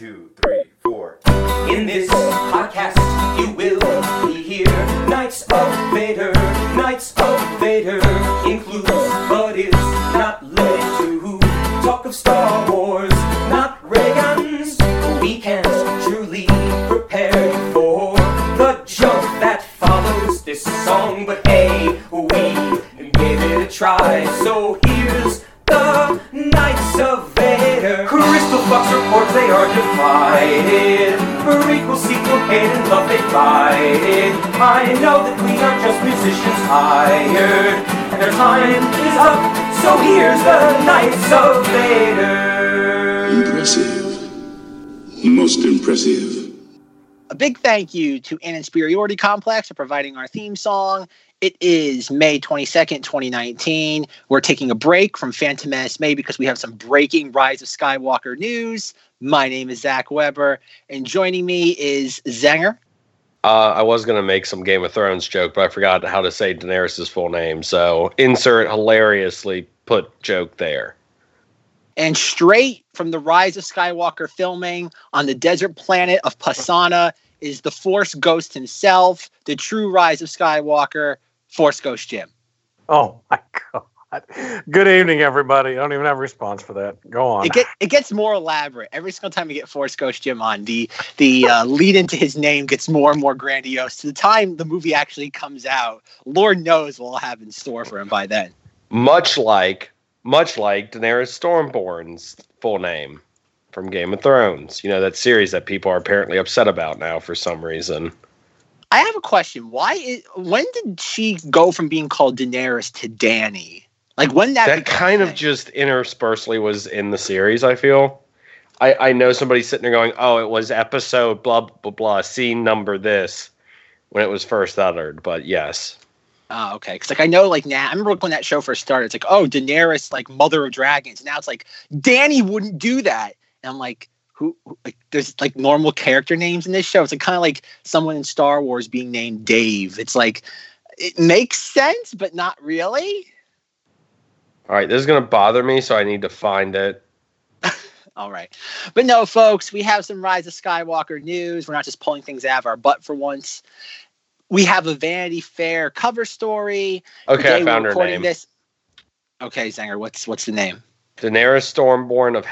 two, three, four. In this thank you to An Inferiority Complex for providing our theme song. It is May 22nd, 2019. We're taking a break from Phantom Menace May because we have some breaking Rise of Skywalker news. My name is Zack Weber, and joining me is Zenger. Uh, I was gonna make some Game of Thrones joke, but I forgot how to say Daenerys' full name. So insert hilariously put joke there. And straight from the Rise of Skywalker filming on the desert planet of Pasaana is the Force Ghost himself, the true Rise of Skywalker, Force Ghost Jim. Oh my god. Good evening, everybody. I don't even have a response for that. Go on. It, get, it gets more elaborate every single time we get Force Ghost Jim on. The the uh, lead into his name gets more and more grandiose. To the time the movie actually comes out, Lord knows what we'll have in store for him by then. Much like, much like Daenerys Stormborn's full name from Game of Thrones. You know that series that people are apparently upset about now for some reason. I have a question. Why? Is, when did she go from being called Daenerys to Danny? Like when that That kind of just interspersely was in the series. I feel. I, I know somebody sitting there going, "Oh, it was episode blah blah blah, scene number this," when it was first uttered. But yes, Oh, okay. Because like I know, like now, I remember when that show first started. It's like, oh, Daenerys, like Mother of Dragons. Now it's like Danny wouldn't do that, and I'm like, who? Like, there's like normal character names in this show. It's like kind of like someone in Star Wars being named Dave. It's like it makes sense, but not really. all right, this is gonna bother me, so I need to find it. All right. But no, folks, we have some Rise of Skywalker news. We're not just pulling things out of our butt for once. We have a Vanity Fair cover story. Okay, Today I found her name. This. Okay, Zenger, what's what's the name? Daenerys Stormborn of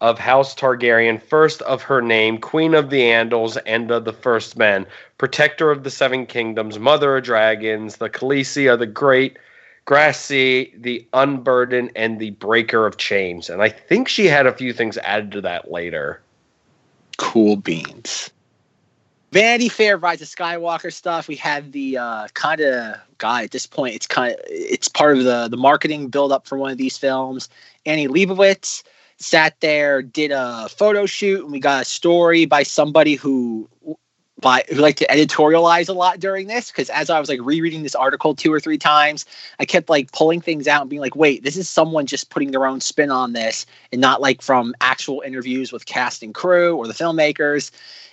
of House Targaryen, first of her name, Queen of the Andals and of the First Men, Protector of the Seven Kingdoms, Mother of Dragons, the Khaleesi of the Great, Grass Sea, the Unburdened, and the Breaker of Chains. And I think she had a few things added to that later. Cool beans. Vanity Fair, Rise of Skywalker stuff. We had the uh, kind of guy at this point. It's kind of it's part of the the marketing build up for one of these films. Annie Leibovitz sat there, did a photo shoot, and we got a story by somebody who by who liked to editorialize a lot during this. Because as I was like rereading this article two or three times, I kept like pulling things out and being like, wait, this is someone just putting their own spin on this, and not like from actual interviews with cast and crew or the filmmakers.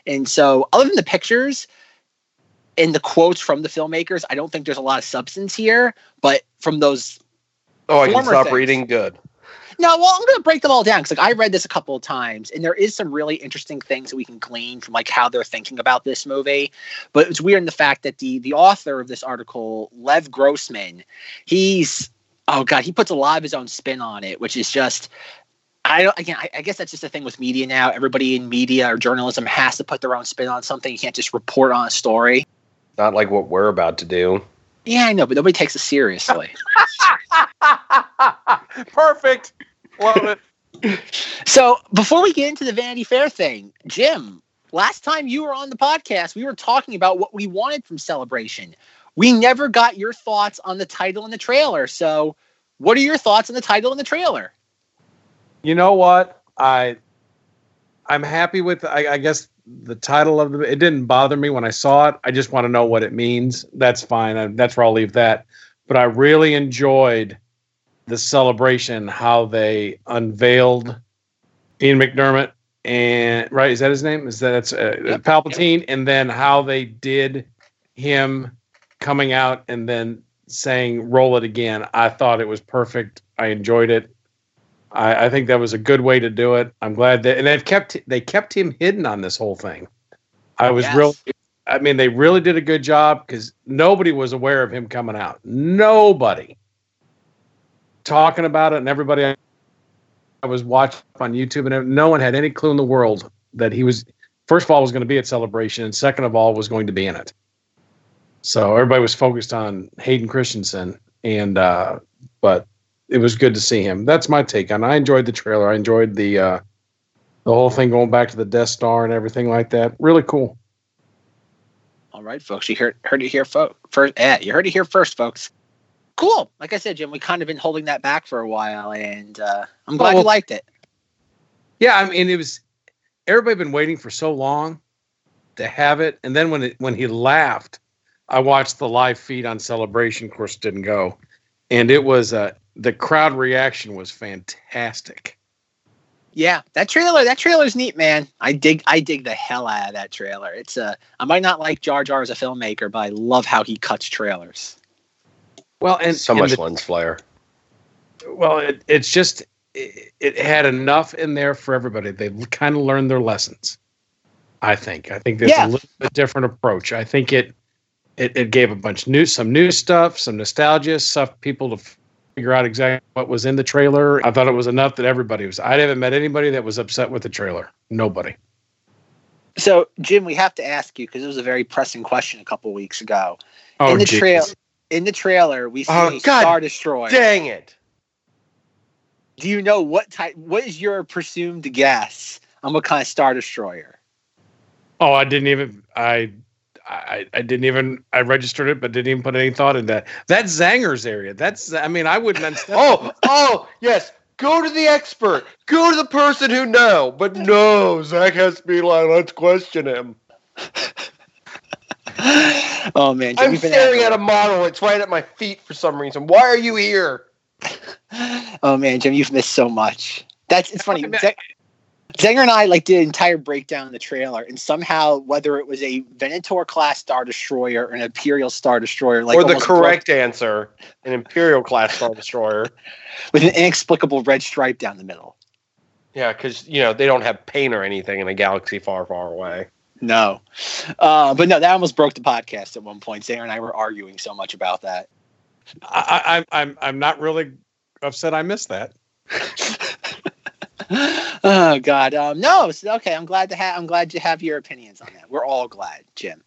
And so, other than the pictures and the quotes from the filmmakers, I don't think there's a lot of substance here. But from those, Oh, I can stop things. reading. Good. No, well, I'm going to break them all down because like I read this a couple of times, and there is some really interesting things that we can glean from like how they're thinking about this movie. But it's weird in the fact that the the author of this article, Lev Grossman, he's oh god, he puts a lot of his own spin on it, which is just I don't again. I, I guess that's just the thing with media now. Everybody in media or journalism has to put their own spin on something. You can't just report on a story. Not like what we're about to do. Yeah, I know, but nobody takes it seriously. Perfect. Love it. so before we get into the Vanity Fair thing, Jim, last time you were on the podcast, we were talking about what we wanted from Celebration. We never got your thoughts on the title and the trailer. So, what are your thoughts on the title and the trailer? You know what? I I'm happy with I, I guess the title of the it didn't bother me when I saw it. I just want to know what it means. That's fine. I, that's where I'll leave that. But I really enjoyed the celebration, how they unveiled Ian McDiarmid and right is that his name? Is that it's uh, Yep. Palpatine, and then how they did him coming out and then saying "roll it again." I thought it was perfect. I enjoyed it. I, I think that was a good way to do it. I'm glad that, and they've kept they kept him hidden on this whole thing. I was Yes. real. I mean, they really did a good job because nobody was aware of him coming out. Nobody talking about it, and everybody I, I was watching on YouTube, and no one had any clue in the world that he was. First of all, was going to be at Celebration, and second of all, was going to be in it. So everybody was focused on Hayden Christensen, and uh, but it was good to see him. That's my take on. it. I enjoyed the trailer. I enjoyed the uh, the whole thing going back to the Death Star and everything like that. Really cool. All right, folks. You heard heard it here fo- first. Yeah, you heard it here first, folks. Cool. Like I said, Jim, we kind of been holding that back for a while, and uh, I'm glad well- you liked it. Yeah, I mean, it was everybody been waiting for so long to have it, and then when it when he laughed, I watched the live feed on Celebration. Of course, didn't go, and it was uh, the crowd reaction was fantastic. Yeah, that trailer. That trailer's neat, man. I dig. I dig the hell out of that trailer. It's uh, I might not like Jar Jar as a filmmaker, but I love how he cuts trailers. Well, and so and much the- lens flare. Well, it, it's just it, it had enough in there for everybody. They kind of learned their lessons. I think. I think there's Yeah. a little bit different approach. I think it, it it gave a bunch new some new stuff, some nostalgia stuff, people to figure out exactly what was in the trailer. I thought it was enough that everybody was. I haven't met anybody that was upset with the trailer. Nobody. So, Jim, we have to ask you because it was a very pressing question a couple weeks ago. Oh, in the geez. trail, in the trailer, we oh, see Oh, God Star Destroyer. Dang it! Do you know what type? What is your presumed guess on what kind of Star Destroyer? Oh, I didn't even. I. I, I didn't even I registered it, but didn't even put any thought in that. That's Zenger's area. That's I mean I wouldn't. understand- Oh, oh, yes. Go to the expert. Go to the person who know. But no, Zack has to be like, let's question him. oh man, Jim, I'm you've staring at a model. It's right at my feet for some reason. Why are you here? Oh man, Jim, you've missed so much. That's it's funny. I mean, Zeng- Zenger and I like did an entire breakdown of the trailer, and somehow whether it was a Venator class Star Destroyer or an Imperial Star Destroyer, like or the almost broke- correct answer, an Imperial class Star Destroyer. with an inexplicable red stripe down the middle. Yeah, because you know they don't have paint or anything in a galaxy far, far away. No, uh, but no, that almost broke the podcast at one point. Zenger and I were arguing so much about that. I, I, I'm I'm I'm not really upset. I missed that. oh God, um, no. it's- Okay, I'm glad to have. I'm glad you have your opinions on that. We're all glad, Jim.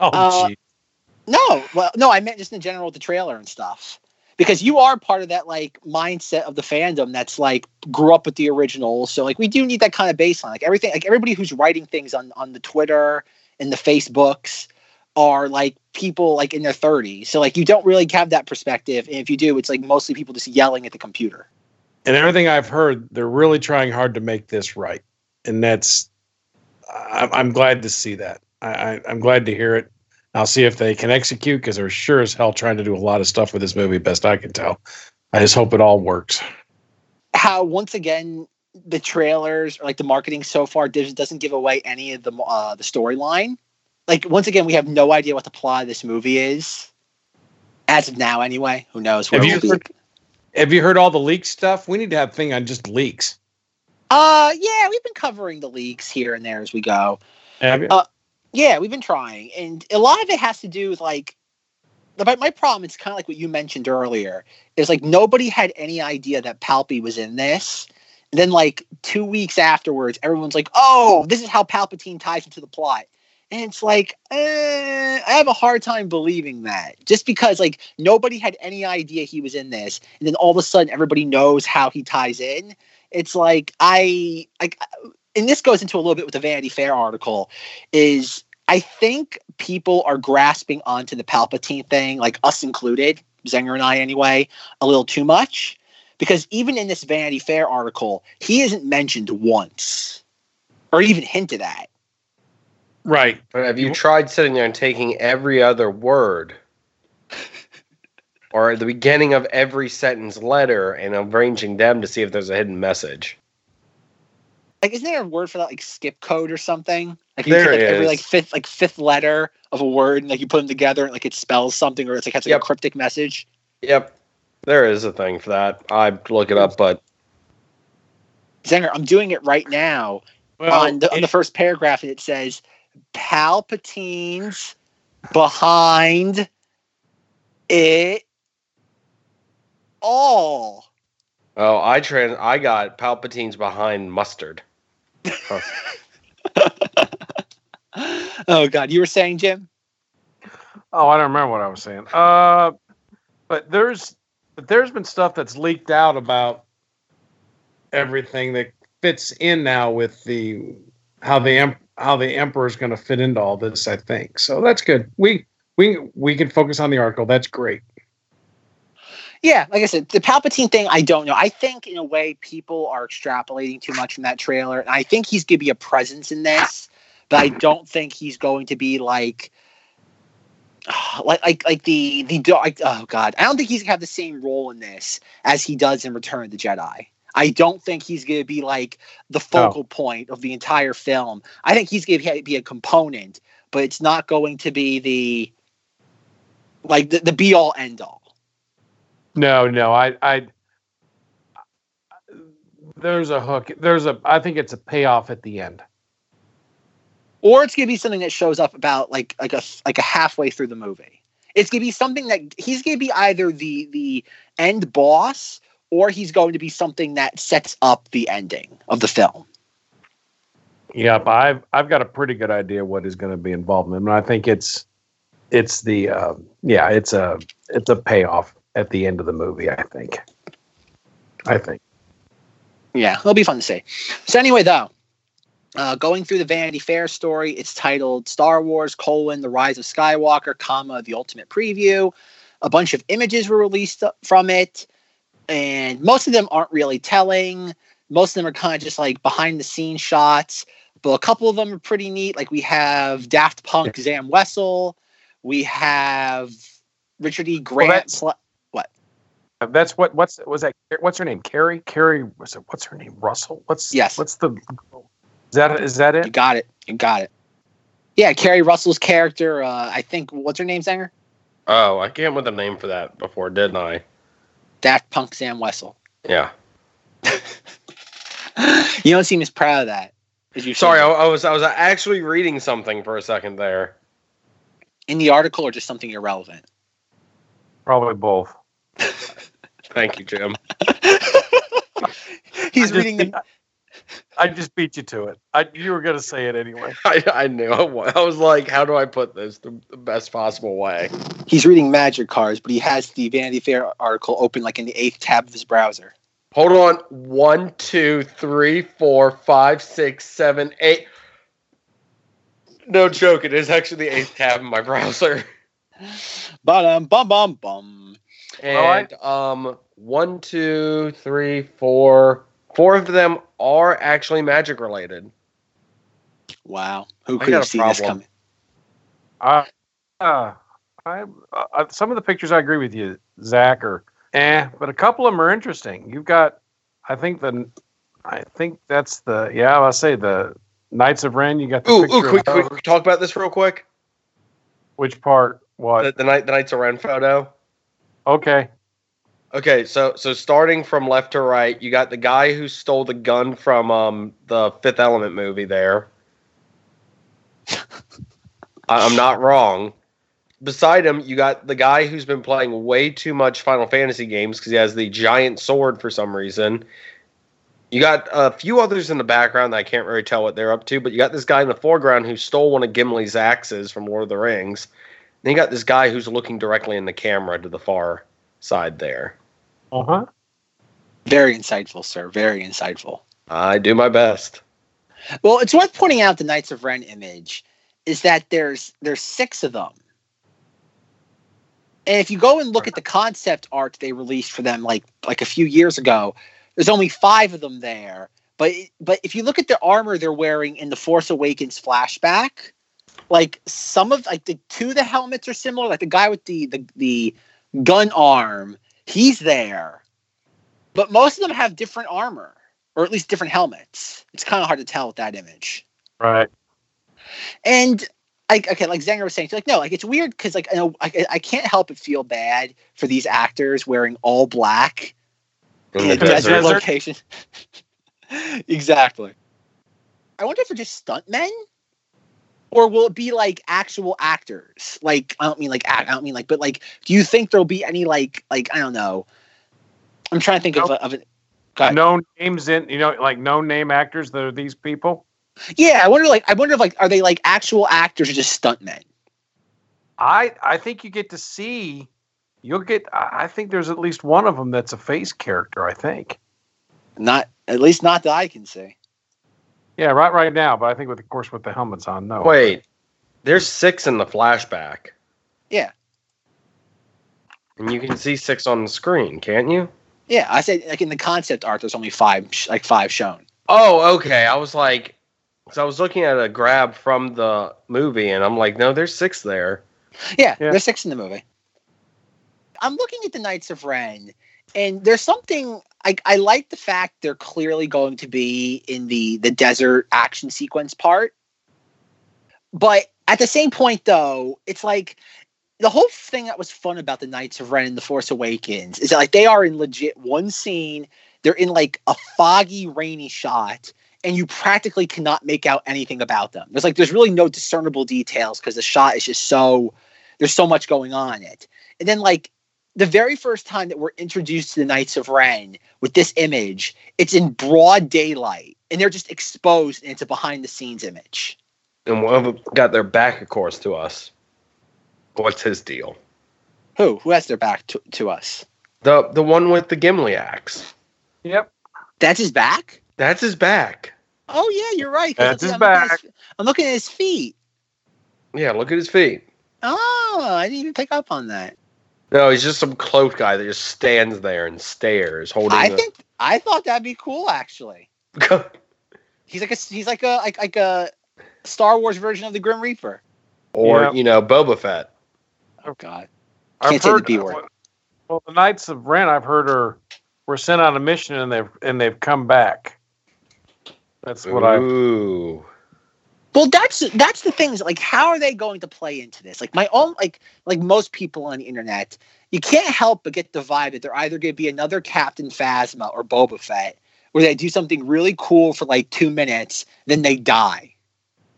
Oh, Uh. No, well, no, I meant just in general with the trailer and stuff. Because you are part of that like mindset of the fandom that's like grew up with the original. So like we do need that kind of baseline. Like everything like everybody who's writing things on on the Twitter and the Facebooks are like people like in their 30s. So like you don't really have that perspective. And if you do, it's like mostly people just yelling at the computer. And everything I've heard, they're really trying hard to make this right, and that's I'm, I'm glad to see that. I, I, I'm glad to hear it. I'll see if they can execute because they're sure as hell trying to do a lot of stuff with this movie. Best I can tell. I just hope it all works. How once again the trailers or like the marketing so far does- doesn't give away any of the uh, the storyline. Like once again, we have no idea what the plot of this movie is. As of now, anyway, who knows? Have you heard- Have you heard all the leak stuff? We need to have a thing on just leaks. Uh, yeah, we've been covering the leaks here and there as we go. Have you? Uh, Yeah, we've been trying, and a lot of it has to do with like. But my problem is kind of like what you mentioned earlier. Is like nobody had any idea that Palpy was in this. And then like two weeks afterwards, everyone's like, "Oh, this is how Palpatine ties into the plot." And it's like, eh, I have a hard time believing that. Just because like nobody had any idea he was in this, and then all of a sudden everybody knows how he ties in. It's like I like, and this goes into a little bit with the Vanity Fair article. Is I think people are grasping onto the Palpatine thing, like us included, Zenger and I anyway, a little too much. Because even in this Vanity Fair article, he isn't mentioned once, or even hinted at. Right. But have you tried sitting there and taking every other word or at the beginning of every sentence letter and arranging them to see if there's a hidden message? like isn't there a word for that like skip code or something like you There take, like, every like fifth like fifth letter of a word and like you put them together and like it spells something or it's like has like Yep. a cryptic message Yep. There is a thing for that. I'd look it up, but Zenger, I'm doing it right now Well, on the on the first paragraph, and it says Palpatine's behind it all. Oh, I trans. I got Palpatine's behind mustard. Oh God, you were saying, Jim? Oh, I don't remember what I was saying. Uh, but there's but there's been stuff that's leaked out about everything that fits in now with the how the em- how the emperor is going to fit into all this. I think so. That's good. We we we can focus on the article. That's great. Yeah, like I said, the Palpatine thing, I don't know. I think in a way people are extrapolating too much from that trailer. And I think he's gonna be a presence in this, but I don't think he's going to be like like like like the the like, oh god. I don't think he's gonna have the same role in this as he does in Return of the Jedi. I don't think he's going to be like the oh. focal point of the entire film. I think he's going to be a component, but it's not going to be the like the, the be all end all. No, no, I I there's a hook. There's a I think it's a payoff at the end. or it's gonna be something that shows up about like like a like a halfway through the movie. It's gonna be something that he's gonna be either the the end boss or he's going to be something that sets up the ending of the film. Yep, I've I've got a pretty good idea what is going to be involved in. And I think it's it's the uh, yeah, it's a it's a payoff at the end of the movie. I think. I think. Yeah, it'll be fun to see. So anyway, though, uh, going through the Vanity Fair story, it's titled "Star Wars: colon, The Rise of Skywalker, comma The Ultimate Preview." A bunch of images were released from it, and most of them aren't really telling. Most of them are kind of just like behind the scenes shots, but a couple of them are pretty neat. Like we have Daft Punk, Zam Wesell. We have Richard E. Grant. that's- pl- That's what what's was that what's her name? Keri? Keri was it what's her name? Russell? What's Yes. what's the Is that is that it? you got it. You got it. Yeah, Keri Russell's character. Uh, I think what's her name, Zenger? Oh, I came with a name for that before, didn't I? Daft Punk Zam Wesell. Yeah. you don't seem as proud of that as you. Sorry. I, I was I was actually reading something for a second there. in the article or just something irrelevant. Probably both. Thank you, Jim. He's I just reading beat- the. I just beat you to it. I, you were going to say it anyway. I, I knew. I was like, how do I put this the, the best possible way? He's reading magic cards, but he has the Vanity Fair article open like in the eighth tab of his browser. Hold on. One, two, three, four, five, six, seven, eight. No joke. It is actually the eighth tab in my browser. Bum bum bum bum. And um, one, two, three, four. Four of them are actually magic related. Wow, who could got have a seen this coming? Uh, uh, I, uh, some of the pictures I agree with you, Zack, are eh, but a couple of them are interesting. You've got, I think the, I think that's the yeah. I'll say the Knights of Ren. You got the Ooh, picture ooh, of quick, her. quick, quick, talk about this real quick. Which part? What? The, the night, the Knights of Ren photo. okay. Okay, so so starting from left to right, you got the guy who stole the gun from um the Fifth Element movie. There, I- I'm not wrong. Beside him, you got the guy who's been playing way too much Final Fantasy games because he has the giant sword for some reason. You got a few others in the background that I can't really tell what they're up to, but you got this guy in the foreground who stole one of Gimli's axes from Lord of the Rings. Then you got this guy who's looking directly in the camera to the far side there. Uh huh. Very insightful, sir. Very insightful. I do my best. Well, it's worth pointing out the Knights of Ren image is that there's there's six of them. And if you go and look at the concept art they released for them like like a few years ago, there's only five of them there. But but if you look at the armor they're wearing in the Force Awakens flashback, like some of like the two of the helmets are similar. Like the guy with the the, the gun arm, he's there. But most of them have different armor, or at least different helmets. It's kind of hard to tell with that image. Right. And like okay, like Zenger was saying, like no, like it's weird because like I, know, I I can't help but feel bad for these actors wearing all black In in the a desert desert. location. exactly. I wonder if they're just stuntmen, or will it be like actual actors? Like I don't mean like act. I don't mean like, but like, do you think there'll be any like like I don't know? I'm trying to think of a, of ahead. No names in, you know, like no name actors that are these people. Yeah, I wonder like I wonder if like are they like actual actors or just stuntmen? I I think you get to see. You'll get. I I think there's at least one of them that's a face character. I think. Not at least not that I can see. Yeah, right, right now. But I think with, of course, with the helmets on, no. Wait, there's six in the flashback. Yeah. And you can see six on the screen, can't you? Yeah, I said like in the concept art, there's only five, like five shown. Oh, okay. I was like, so I was looking at a grab from the movie, and I'm like, no, there's six there. Yeah, Yeah. there's six in the movie. I'm looking at the Knights of Ren, and there's something I, I like the fact they're clearly going to be in the the desert action sequence part. But at the same point, though, it's like the whole thing that was fun about the Knights of Ren and the Force Awakens is that like they are in legit one scene. They're in like a foggy, rainy shot, and you practically cannot make out anything about them. There's like there's really no discernible details because the shot is just so there's so much going on in it. And then like the very first time that we're introduced to the Knights of Ren with this image, it's in broad daylight and they're just exposed and it's a behind the scenes image. And one of them got their back, of course, to us. What's his deal? Who? Who has their back to, to us? The the one with the Gimli axe. Yep. That's his back? That's his back. Oh yeah, you're right. That's his I'm looking at back. I'm looking at his feet. Yeah, look at his feet. Oh, I didn't even pick up on that. No, he's just some cloak guy that just stands there and stares, holding. I a- think I thought that'd be cool actually. He's like a he's like a like, like a Star Wars version of the Grim Reaper. or Yeah. you know, Boba Fett. Oh God. I've Can't say the B word. Well, the Knights of Ren, I've heard are were sent on a mission and they've and they've come back. That's what I. Ooh. Well, that's that's the things. Like, how are they going to play into this? Like my own, like like most people on the internet, you can't help but get the vibe that they're either going to be another Captain Phasma or Boba Fett, where they do something really cool for like two minutes, then they die.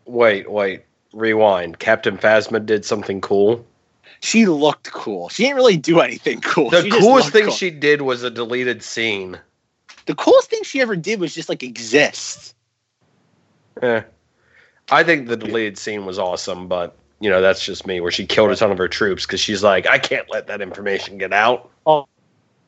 Wait, wait. Rewind. Captain Phasma did something cool. She looked cool. She didn't really do anything cool. The She coolest thing cool. she did was a deleted scene. the coolest thing she ever did was just like exist. Eh. I think the deleted scene was awesome, but you know that's just me. Where she killed a ton of her troops because she's like, I can't let that information get out. Oh,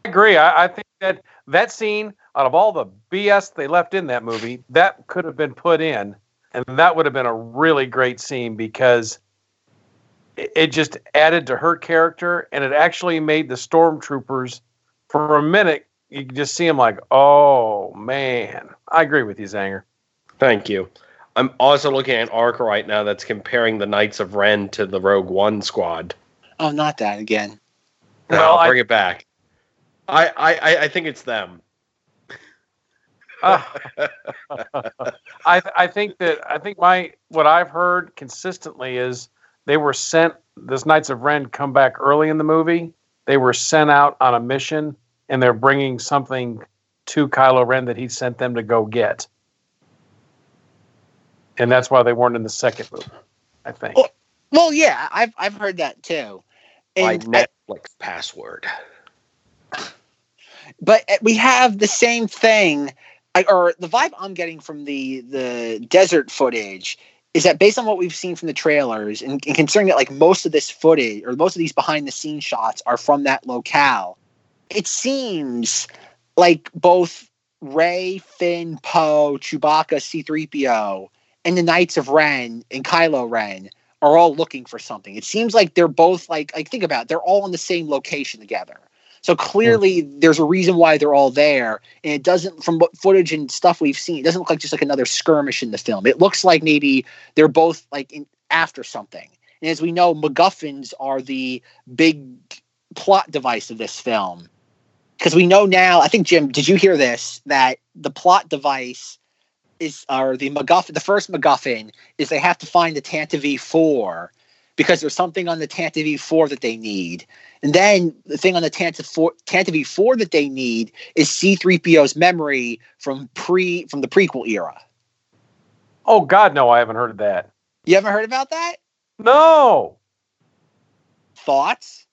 I agree. I, I think that that scene, out of all the BS they left in that movie, that could have been put in, and that would have been a really great scene because it, it just added to her character, and it actually made the stormtroopers, for a minute, you just see them like, oh man. I agree with you, Zenger. Thank you. I'm also looking at an arc right now that's comparing the Knights of Ren to the Rogue One squad. Oh, not that again. No, Well, I'll I- bring it back. I, I, I- I think it's them. Uh, I I think that I think my what I've heard consistently is they were sent. This Knights of Ren come back early in the movie. They were sent out on a mission, and they're bringing something to Kylo Ren that he sent them to go get, and that's why they weren't in the second movie. I think. Oh, Well, yeah, I've I've heard that too. My And I- Netflix password. but uh, we have the same thing I, or the vibe i'm getting from the the desert footage is that based on what we've seen from the trailers and, and considering that like most of this footage or most of these behind the scenes shots are from that locale it seems like both rey finn poe chewbacca c3po and the knights of ren and kylo ren are all looking for something it seems like they're both like like think about it, they're all in the same location together so clearly, there's a reason why they're all there, and it doesn't, from what footage and stuff we've seen, it doesn't look like just like another skirmish in the film. It looks like maybe they're both like in, after something. And as we know, MacGuffins are the big plot device of this film, because we know now. I think Jim, did you hear this? That the plot device is, or the MacGuffin, the first MacGuffin is they have to find the Tantive four because there's something on the Tantive 4 that they need. And then the thing on the Tantive 4, Tantive 4 that they need is C3PO's memory from pre from the prequel era. Oh God, no, I haven't heard of that. You haven't heard about that? No, Thoughts?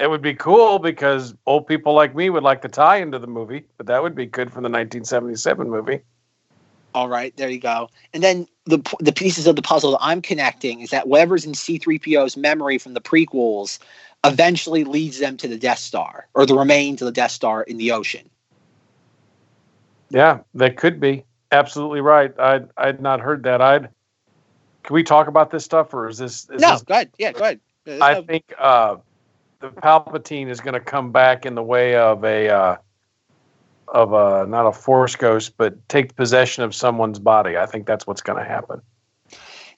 It would be cool because old people like me would like to tie into the movie, but that would be good for the 1977 movie. All right, there you go. And then the the pieces of the puzzle that I'm connecting is that whatever's in C3PO's memory from the prequels eventually leads them to the Death Star or the remains of the Death Star in the ocean. Yeah, that could be absolutely right. I'd I'd not heard that. I'd. Can we talk about this stuff, or is this? Is no, this go ahead. Yeah, go ahead. There's I no- think uh, the Palpatine is going to come back in the way of a uh, of a not a Force ghost, but take possession of someone's body. I think that's what's going to happen.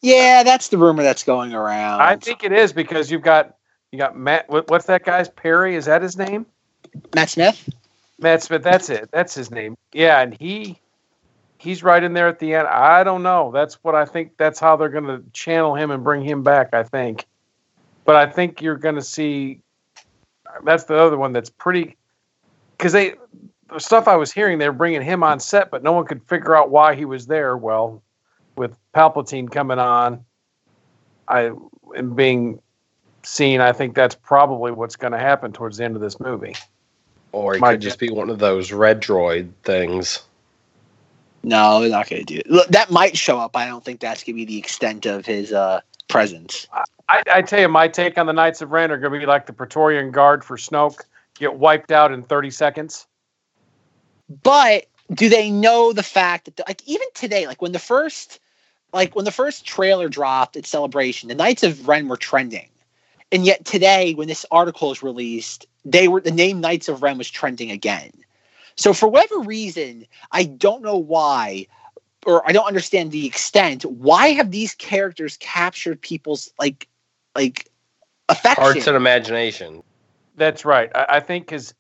yeah, that's the rumor that's going around. I think it is because you've got you got Matt. What, what's that guy's Perry? Is that his name? Matt Smith. Matt Smith. That's it. That's his name. Yeah, and he he's right in there at the end. I don't know. That's what I think. That's how they're going to channel him and bring him back. I think. But I think you're going to see. That's the other one that's pretty. Because they the stuff I was hearing, they were bringing him on set, but no one could figure out why he was there. Well, with Palpatine coming on, I and being seen, I think that's probably what's going to happen towards the end of this movie. Or it My could just be one of those red droid things. No, they're not going to do it. Look, that might show up. I don't think that's going to be the extent of his uh, presence. I, I tell you, my take on the Knights of Ren are going to be like the Praetorian Guard for Snoke, get wiped out in 30 seconds. But do they know the fact that, like, even today, like when the first, like when the first trailer dropped at Celebration, the Knights of Ren were trending, and yet today, when this article is released, they were the name Knights of Ren was trending again. So for whatever reason, I don't know why, or I don't understand the extent. Why have these characters captured people's like, like affection? Hearts and imagination. That's right. I, I think because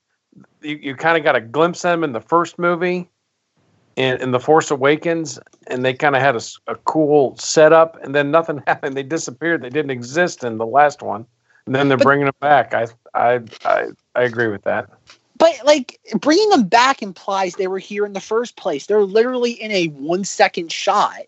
you, you kind of got a glimpse of them in the first movie, in, in The Force Awakens, and they kind of had a, a cool setup, and then nothing happened. They disappeared. They didn't exist in the last one, and then they're But- bringing them back. I, I, I, I agree with that. But like bringing them back implies they were here in the first place. They're literally in a one second shot.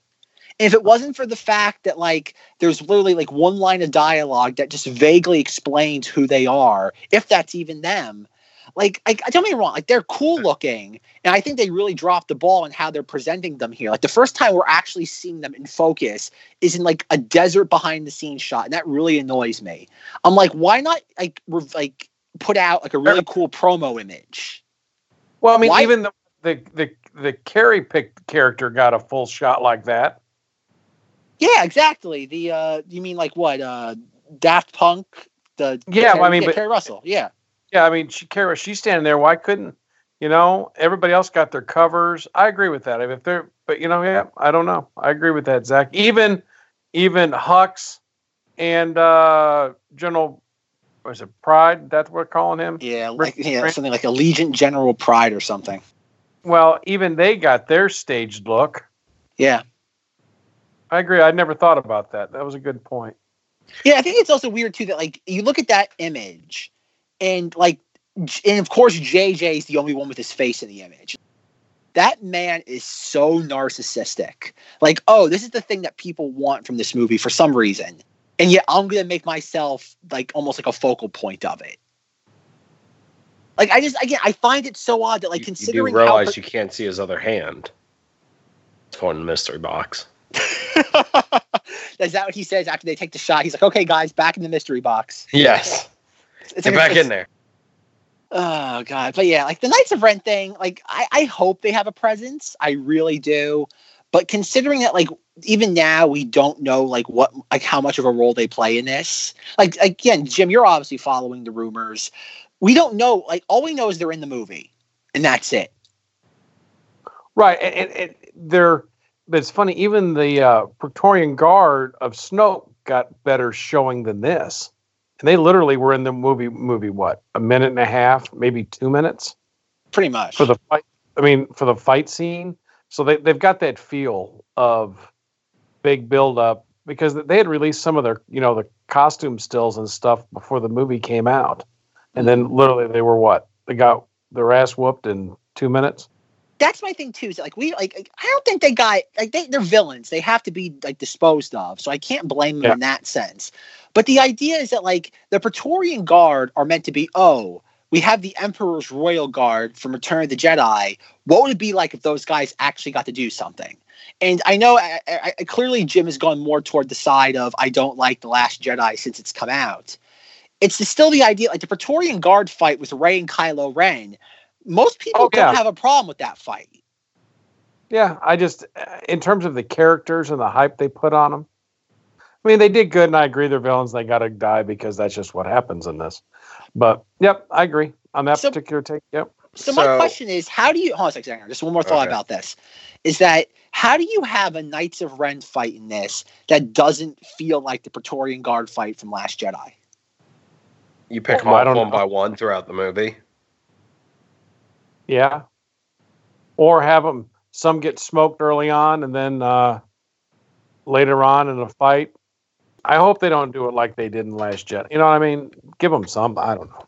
And if it wasn't for the fact that like there's literally like one line of dialogue that just vaguely explains who they are, if that's even them, like I, I don't get me wrong, like they're cool looking, and I think they really dropped the ball in how they're presenting them here. Like the first time we're actually seeing them in focus is in like a desert behind the scenes shot, and that really annoys me. I'm like, why not like rev- like put out like a really cool promo image? Well, I mean, Why- even the the the the Keri pick character got a full shot like that. Yeah, exactly. The uh you mean like what? Uh Daft Punk, the Yeah, well, I mean, yeah, but- Keri Russell. Yeah. Yeah, I mean, she Kara, she's standing there. Why couldn't you know? Everybody else got their covers. I agree with that. If they're, but you know, yeah, I don't know. I agree with that, Zack. Even, even Hux and uh General, was it Pryde? That's what we're calling him. Yeah, like yeah, something like Allegiant General Pryde or something. Well, even they got their staged look. Yeah. I agree. I never thought about that. That was a good point. Yeah, I think it's also weird too that like you look at that image and like and of course JJ is the only one with his face in the image. That man is so narcissistic. Like, oh, this is the thing that people want from this movie for some reason. And yet I'm gonna make myself like almost like a focal point of it. Like I just again I find it so odd that like you, you considering how realize you can't see his other hand. It's the mystery box. Is that what he says after they take the shot? He's like, "Okay, guys, back in the mystery box." Yes. It's like- back in there. Oh god, but yeah, like the Knights of Ren thing, like I, I hope they have a presence. I really do. But considering that, like even now we don't know like what like how much of a role they play in this. Like again, Jim, you're obviously following the rumors. We don't know. Like all we know is they're in the movie, and that's it. Right, and, and, and they're. But it's funny. Even the uh, Praetorian Guard of Snoke got better showing than this, and they literally were in the movie. Movie what? A minute and a half, maybe two minutes Pretty much. for the fight. I mean, for the fight scene. So they they've got that feel of big build up, because they had released some of their, you know, the costume stills and stuff before the movie came out, and then mm-hmm. literally they were what they got their ass whooped in two minutes. That's my thing too. Is like we like I don't think they got like they they're villains. They have to be like disposed of. So I can't blame them Yeah. in that sense. But the idea is that like the Praetorian Guard are meant to be oh we have the Emperor's Royal Guard from Return of the Jedi. What would it be like if those guys actually got to do something? And I know I, I, I- clearly Jim has gone more toward the side of I don't like the Last Jedi since it's come out. It's still the idea like the Praetorian Guard fight with Rey and Kylo Ren. Most people Oh, yeah. don't have a problem with that fight. Yeah, I just uh, in terms of the characters and the hype they put on them. I mean, they did good, and I agree they're villains. They got to die because that's just what happens in this. But yep, I agree on that So- particular take. Yep. So, my question is, how do you? Hold on a second, just one more thought Okay. about this. Is that how do you have a Knights of Ren fight in this that doesn't feel like the Praetorian Guard fight from Last Jedi? You pick them Well, I off one know. by one throughout the movie. Yeah. Or have them some get smoked early on, and then uh, later on in a fight. I hope they don't do it like they did in Last Jet. You know what I mean? Give them some. I don't know.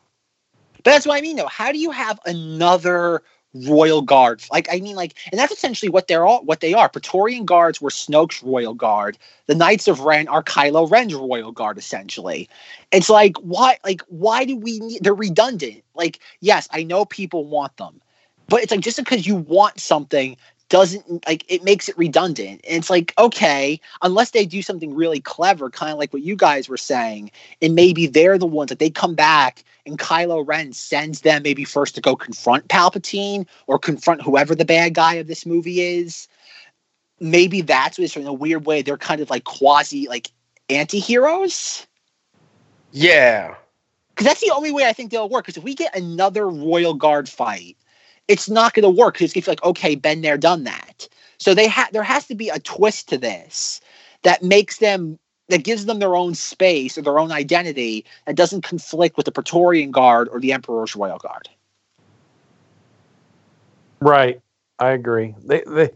That's what I mean, though. How do you have another royal guard? Like, I mean, like, and that's essentially what they're all what they are. Praetorian guards were Snoke's royal guard. The Knights of Ren are Kylo Ren's royal guard, essentially. It's like, why? Like, why do we need? They're redundant. Like, yes, I know people want them, but it's like just because you want something doesn't like it makes it redundant. And it's like, okay, unless they do something really clever, kind of like what you guys were saying, and maybe they're the ones that they come back and Kylo Ren sends them maybe first to go confront Palpatine or confront whoever the bad guy of this movie is. Maybe that's what in a weird way. They're kind of like quasi like anti-heroes. Yeah. Because that's the only way I think they'll work. Because if we get another Royal Guard fight, it's not going to work. Because it's like, okay, been there, done that. So they have there has to be a twist to this that makes them that gives them their own space or their own identity that doesn't conflict with the Praetorian Guard or the Emperor's Royal Guard. Right. I agree. They they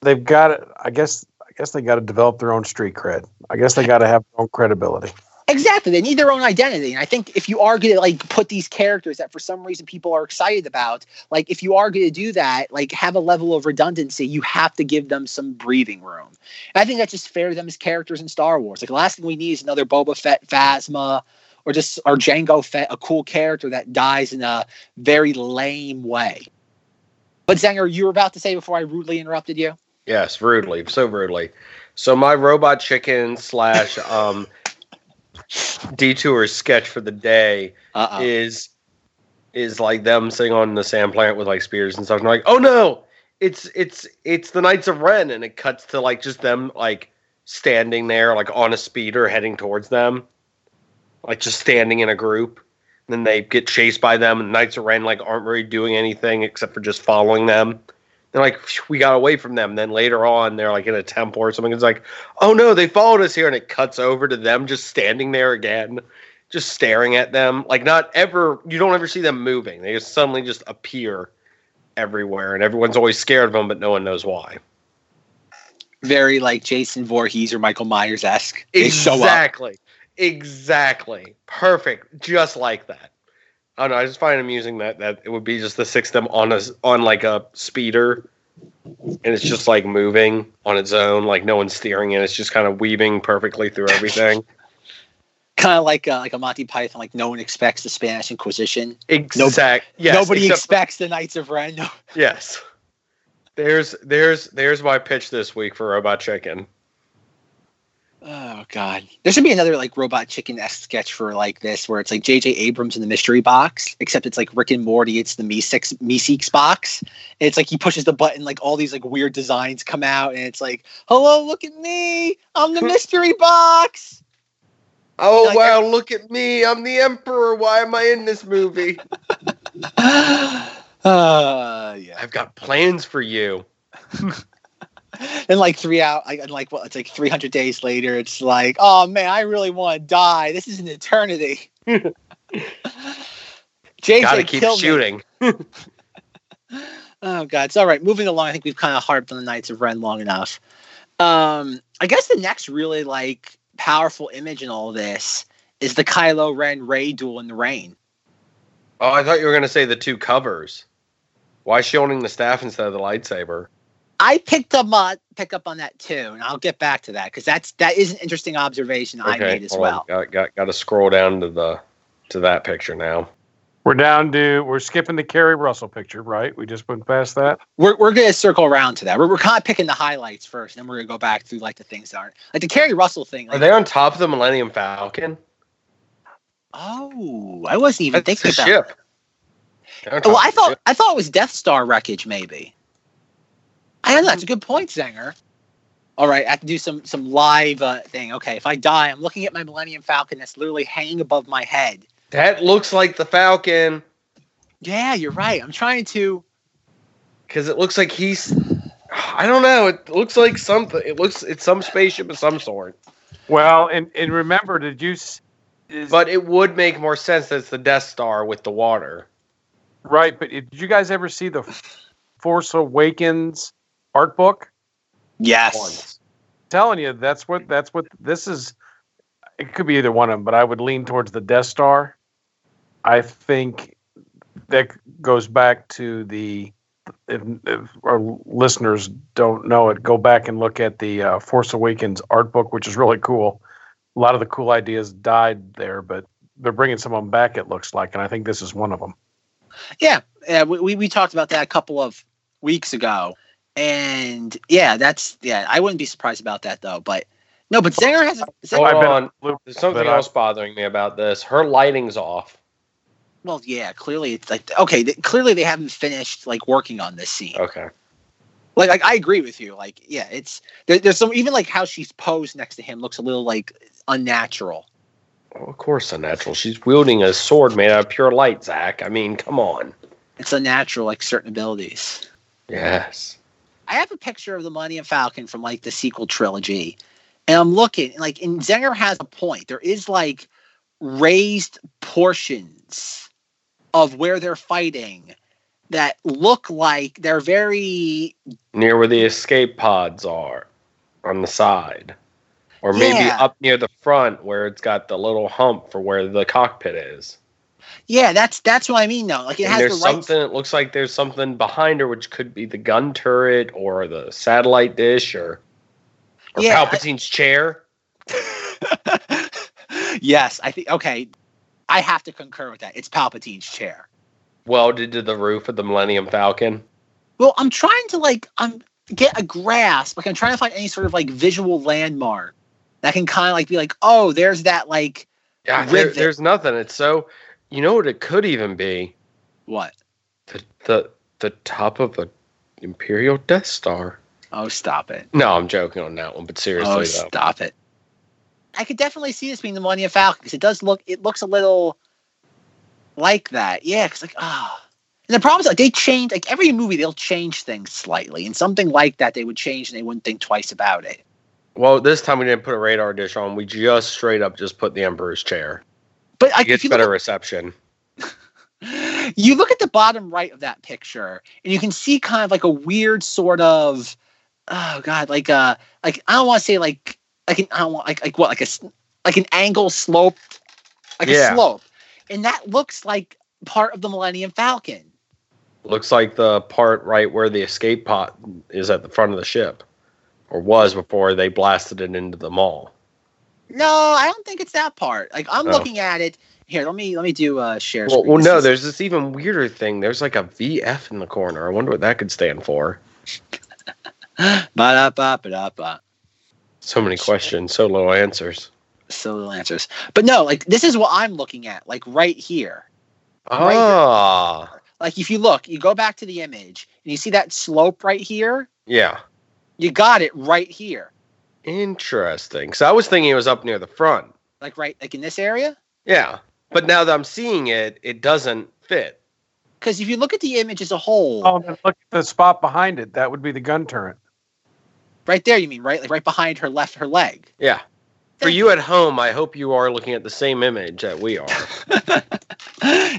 they've got it. I guess I guess they got to develop their own street cred. I guess they got to have their own credibility. Exactly. They need their own identity. And I think if you are going to like put these characters that for some reason people are excited about, like if you are going to do that, like have a level of redundancy, you have to give them some breathing room. And I think that's just fair to them as characters in Star Wars. Like the last thing we need is another Boba Fett Phasma or just or Jango Fett, a cool character that dies in a very lame way. But Zenger, you were about to say before I rudely interrupted you? Yes, rudely, so rudely. So my robot chicken slash um detour sketch for the day Uh-oh. is is like them sitting on the sand planet with like spears and stuff. And they're like, oh no, it's it's it's the Knights of Ren, and it cuts to like just them like standing there like on a speeder heading towards them, like just standing in a group. And then they get chased by them, and Knights of Ren like aren't really doing anything except for just following them. They're like, we got away from them. Then later on, they're like in a temple or something. It's like, oh no, they followed us here, and it cuts over to them just standing there again, just staring at them. Like not ever, you don't ever see them moving. They just suddenly just appear everywhere, and everyone's always scared of them, but no one knows why. Very like Jason Voorhees or Michael Myers esque. They show up. Exactly, exactly, perfect, just like that. I don't know. I just find it amusing that that it would be just the six of them on a on like a speeder, and it's just like moving on its own, like no one's steering it. It's just kind of weaving perfectly through everything. kind of like a, like a Monty Python, like no one expects the Spanish Inquisition. Exact. Yes. Nobody expects the Knights of Ren. Yes. There's there's there's my pitch this week for Robot Chicken. Oh God, there should be another like Robot Chicken esque sketch for like this, where it's like J.J. Abrams in the mystery box, except it's like Rick and Morty. It's the Meeseeks Meeseeks box. And it's like he pushes the button, like all these like weird designs come out, and it's like, "Hello, look at me! I'm the mystery box." Oh Like, wow, look at me. I'm the emperor. Why am I in this movie? uh, yeah. I've got plans for you. And like three out, like and like what? It's like three hundred days later. It's like, oh man, I really want to die. This is an eternity. JJ Gotta keep shooting. Oh god, it's all right. Moving along, I think we've kind of harped on the Knights of Ren long enough. Um, I guess the next really like powerful image in all this is the Kylo Ren Rey duel in the rain. Oh, I thought you were going to say the two covers. Why is she holding the staff instead of the lightsaber? I picked up uh, pick up on that too, and I'll get back to that because that's that is an interesting observation I made as well. Got, got, got to scroll down to the to that picture now. We're down to we're skipping the Keri Russell picture, right? We just went past that. We're, we're gonna circle around to that. We're, we're kind of picking the highlights first, and then we're gonna go back through like the things that aren't like the Keri Russell thing. Are they on top of the Millennium Falcon? oh, I wasn't even That's thinking about. ship. They're on Oh, top I thought ship. I thought it was Death Star wreckage, maybe. I don't know. That's a good point, Zenger. All right, I have to do some some live uh, thing. Okay, if I die, I'm looking at my Millennium Falcon that's literally hanging above my head. that looks like the Falcon Yeah, you're right. I'm trying to. because it looks like he's. I don't know. It looks like something. It looks it's some spaceship of some sort. Well, and and remember, did you? s- Is, But it would make more sense that it's the Death Star with the water. right, but did you guys ever see the Force Awakens art book? Yes. Once. telling you that's what that's what this is it could be either one of them but i would lean towards the death star i think that goes back to the if, if our listeners don't know it go back and look at the uh, force awakens art book which is really cool a lot of the cool ideas died there but they're bringing some of them back it looks like and i think this is one of them Yeah, yeah. We, we we talked about that a couple of weeks ago, and yeah, that's yeah. I wouldn't be surprised about that though. But no, but Zenger has. Hold oh, I've on. There's something else bothering me about this. Her lighting's off. Well, yeah. Clearly, it's like okay. Th- clearly, they haven't finished like working on this scene. Okay. Like, like I agree with you. Like, yeah, it's there, there's some even like how she's posed next to him looks a little like unnatural. Well, of course, unnatural. She's wielding a sword made out of pure light, Zack. I mean, come on. It's unnatural, like certain abilities. Yes. I have a picture of the Millennium Falcon from like the sequel trilogy, and I'm looking like, and Zenger has a point. There is like raised portions of where they're fighting that look like they're very Near where the escape pods are on the side. Or maybe Yeah. up near the front where it's got the little hump for where the cockpit is. Yeah. That's that's what I mean though. Like it And has there's the right. something, it looks like there's something behind her, which could be the gun turret or the satellite dish or, or Yeah, I- Palpatine's chair. yes, I think okay. I have to concur with that. It's Palpatine's chair. welded to the roof of the Millennium Falcon. Well, I'm trying to like I'm get a grasp. Like I'm trying to find any sort of like visual landmark that can kind of like be like, oh, there's that like Yeah, there, there's nothing. It's so, you know what it could even be? what? The the the top of the Imperial Death Star. Oh, stop it. No, I'm joking on that one, but seriously Oh, though. stop it. I could definitely see this being the Millennium Falcon because it does look it looks a little like that. Yeah, because like ah. And the problem is like they change like every movie they'll change things slightly, and something like that they would change and they wouldn't think twice about it. Well, this time we didn't put a radar dish on. We just straight up just put the Emperor's chair. But It like, gets better look, reception. you look at the bottom right of that picture, and you can see kind of like a weird sort of oh god, like uh like I don't want to say like like an I don't want like like what like a s- like an angle slope, like Yeah. a slope, and that looks like part of the Millennium Falcon. Looks like the part right where the escape pod is at the front of the ship, or was before they blasted it into the mall. No, I don't think it's that part. Like I'm Oh. looking at it here. Let me let me do uh share. Well, well no, there's this even weirder thing. There's like a VF in the corner. I wonder what that could stand for. Ba-da-ba-ba-da-ba. So many questions, so little answers. So little answers. But no, like this is what I'm looking at, like right here. Right here. Ah, Like if you look, you go back to the image and you see that slope right here. yeah. You got it right here. Interesting. So I was thinking it was up near the front. Like right like in this area. Yeah. But now that I'm seeing it, it doesn't fit. Because if you look at the image as a whole, oh then look at the spot behind it that would be the gun turret right there, you mean right, like right behind her left, her leg. Yeah. For you at home, I hope you are looking at the same image that we are.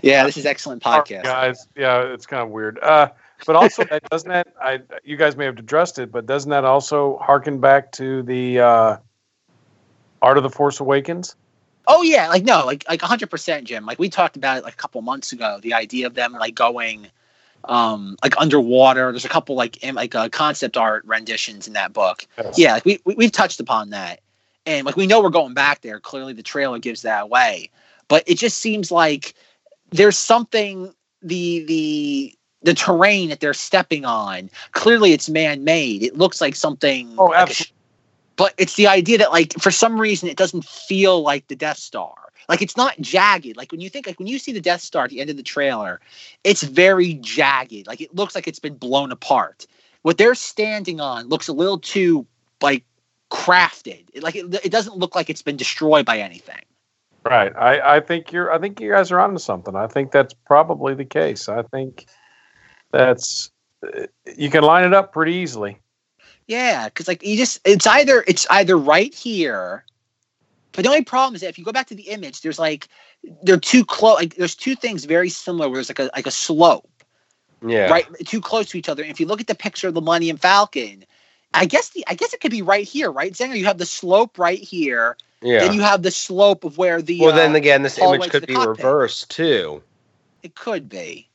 yeah, this is excellent podcast. guys yeah it's kind of weird uh but also that doesn't that I you guys may have addressed it, but doesn't that also harken back to the uh, Art of the Force Awakens? Oh yeah, like no, like like hundred percent, Jim. Like we talked about it like a couple months ago. The idea of them like going um like underwater. There's a couple like in, like uh, concept art renditions in that book. Yes. Yeah, like we, we we've touched upon that, and like we know we're going back there. Clearly, the trailer gives that away, but it just seems like there's something the the the terrain that they're stepping on. Clearly, it's man made. It looks like something. Oh, like a absolutely. sh- but it's the idea that like for some reason it doesn't feel like the Death Star. Like it's not jagged. Like when you think like when you see the Death Star at the end of the trailer, it's very jagged. Like it looks like it's been blown apart. What they're standing on looks a little too like crafted. Like it, it doesn't look like it's been destroyed by anything. Right. I, I think you're I think you guys are onto something. I think that's probably the case. I think that's you can line it up pretty easily. Yeah, because like you just it's either it's either right here, but the only problem is that if you go back to the image, there's like they're too close. Like there's two things very similar where there's like a like a slope. Yeah. right too close to each other. And if you look at the picture of the Millennium Falcon, I guess the I guess it could be right here, right? Zenger, you have the slope right here, Yeah. then you have the slope of where the well, uh, then again, this image could be cockpit. reversed too. it could be.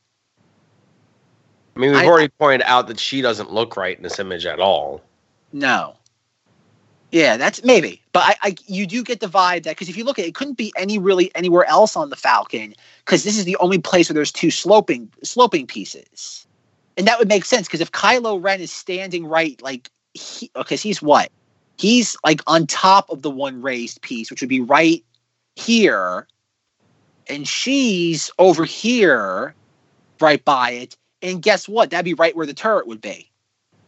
I mean, we've I- already pointed out that she doesn't look right in this image at all. No. Yeah, that's maybe, but I, I you do get the vibe that because if you look at it, it couldn't be any really anywhere else on the Falcon because this is the only place where there's two sloping sloping pieces, and that would make sense because if Kylo Ren is standing right, like he, because he's what he's like on top of the one raised piece, which would be right here, and she's over here, right by it, and guess what? That'd be right where the turret would be,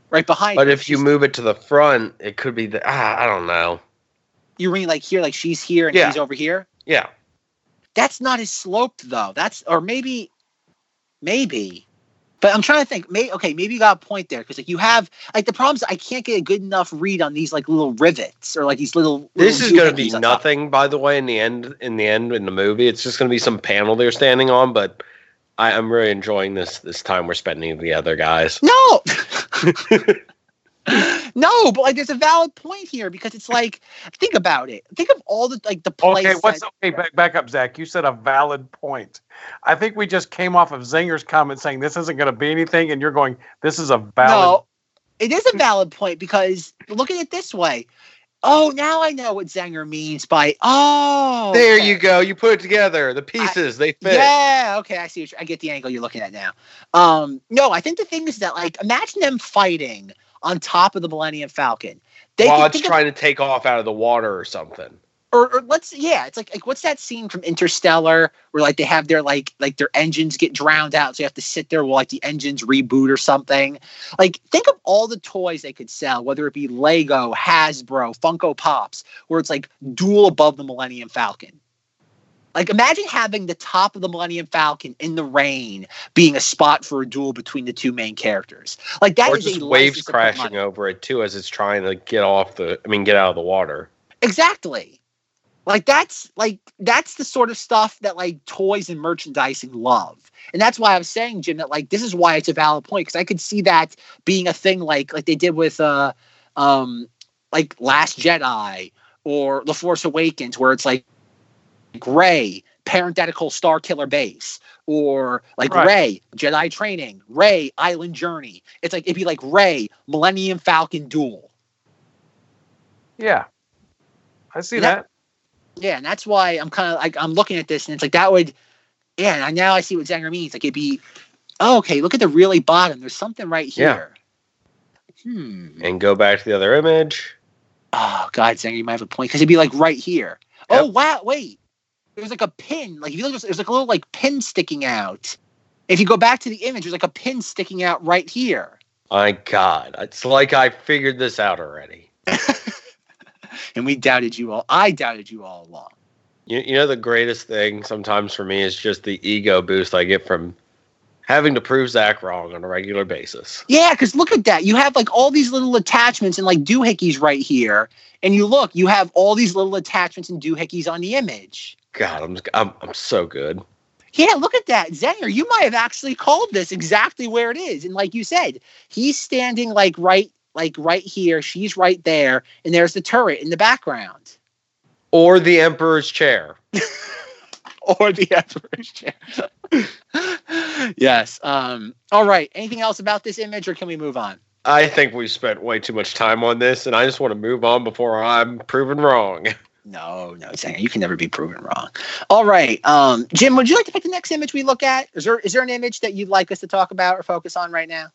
right behind. But her. if you move it to the front, it could be the ah, I don't know. You mean like here, like she's here and Yeah. he's over here? Yeah. That's not as sloped though. That's or maybe, maybe. But I'm trying to think. May okay, maybe you got a point there because like you have like the problem is I can't get a good enough read on these like little rivets or like these little. This little is going to be nothing, by the way. In the end, in the end, in the movie, it's just going to be some panel they're standing on. But I, I'm really enjoying this this time we're spending with the other guys. No. no, but like there's a valid point here because it's like think about it. Think of all the like the place. Okay, what's that- okay? Back, back up, Zack. You said a valid point. I think we just came off of Zenger's comment saying this isn't going to be anything, and you're going, "This is a valid." No, it is a valid point because look at it this way. Oh, now I know what Zenger means by oh. There okay. you go. You put it together. The pieces they fit. Yeah, okay, I see. I get the angle you're looking at now. Um, no, I think the thing is that like imagine them fighting on top of the Millennium Falcon. They While it's think of- trying to take off out of the water or something. Or, or let's yeah, it's like like what's that scene from Interstellar where like they have their like like their engines get drowned out, so you have to sit there while like the engines reboot or something. Like think of all the toys they could sell, whether it be Lego, Hasbro, Funko Pops, where it's like dual above the Millennium Falcon. Like imagine having the top of the Millennium Falcon in the rain being a spot for a duel between the two main characters. Like that or is just a waves license to put crashing over it too as it's trying to get off the I mean get out of the water. Exactly. Like that's like that's the sort of stuff that like toys and merchandising love. And that's why I was saying, Jim, that like this is why it's a valid point because I could see that being a thing like like they did with uh um like Last Jedi or The Force Awakens, where it's like Rey, parenthetical Starkiller base, or like Right. Rey, Jedi training, Rey, Island Journey. It's like it'd be like Rey, Millennium Falcon duel. Yeah, I see Yeah. that. Yeah, and that's why I'm kind of like I'm looking at this and it's like that would, yeah. And now I see what Zenger means. Like it'd be, oh, okay. Look at the really bottom. There's something right Yeah. here. Hmm. And go back to the other image. Oh God, Zenger, you might have a point because it'd be like right here. Oh wow, wait. There's like a pin. Like if you look, there's like a little like pin sticking out. If you go back to the image, there's like a pin sticking out right here. My God, it's like I figured this out already. And we doubted you all. I doubted you all along. You, you know the greatest thing sometimes for me is just the ego boost I get from having to prove Zack wrong on a regular basis. Yeah, because look at that. You have like all these little attachments and like doohickeys right here. And you look, you have all these little attachments and doohickeys on the image. God, I'm I'm, I'm so good. Yeah, look at that. Zenger, you might have actually called this exactly where it is. And like you said, he's standing like right like right here, she's right there, and there's the turret in the background. Or the Emperor's chair. or the Emperor's chair. yes. Um, all right. Anything else about this image, or can we move on? I think we spent way too much time on this, and I just want to move on before I'm proven wrong. No, no, Zenger, you can never be proven wrong. All right, um, Jim, would you like to pick the next image we look at? Is there is there an image that you'd like us to talk about or focus on right now?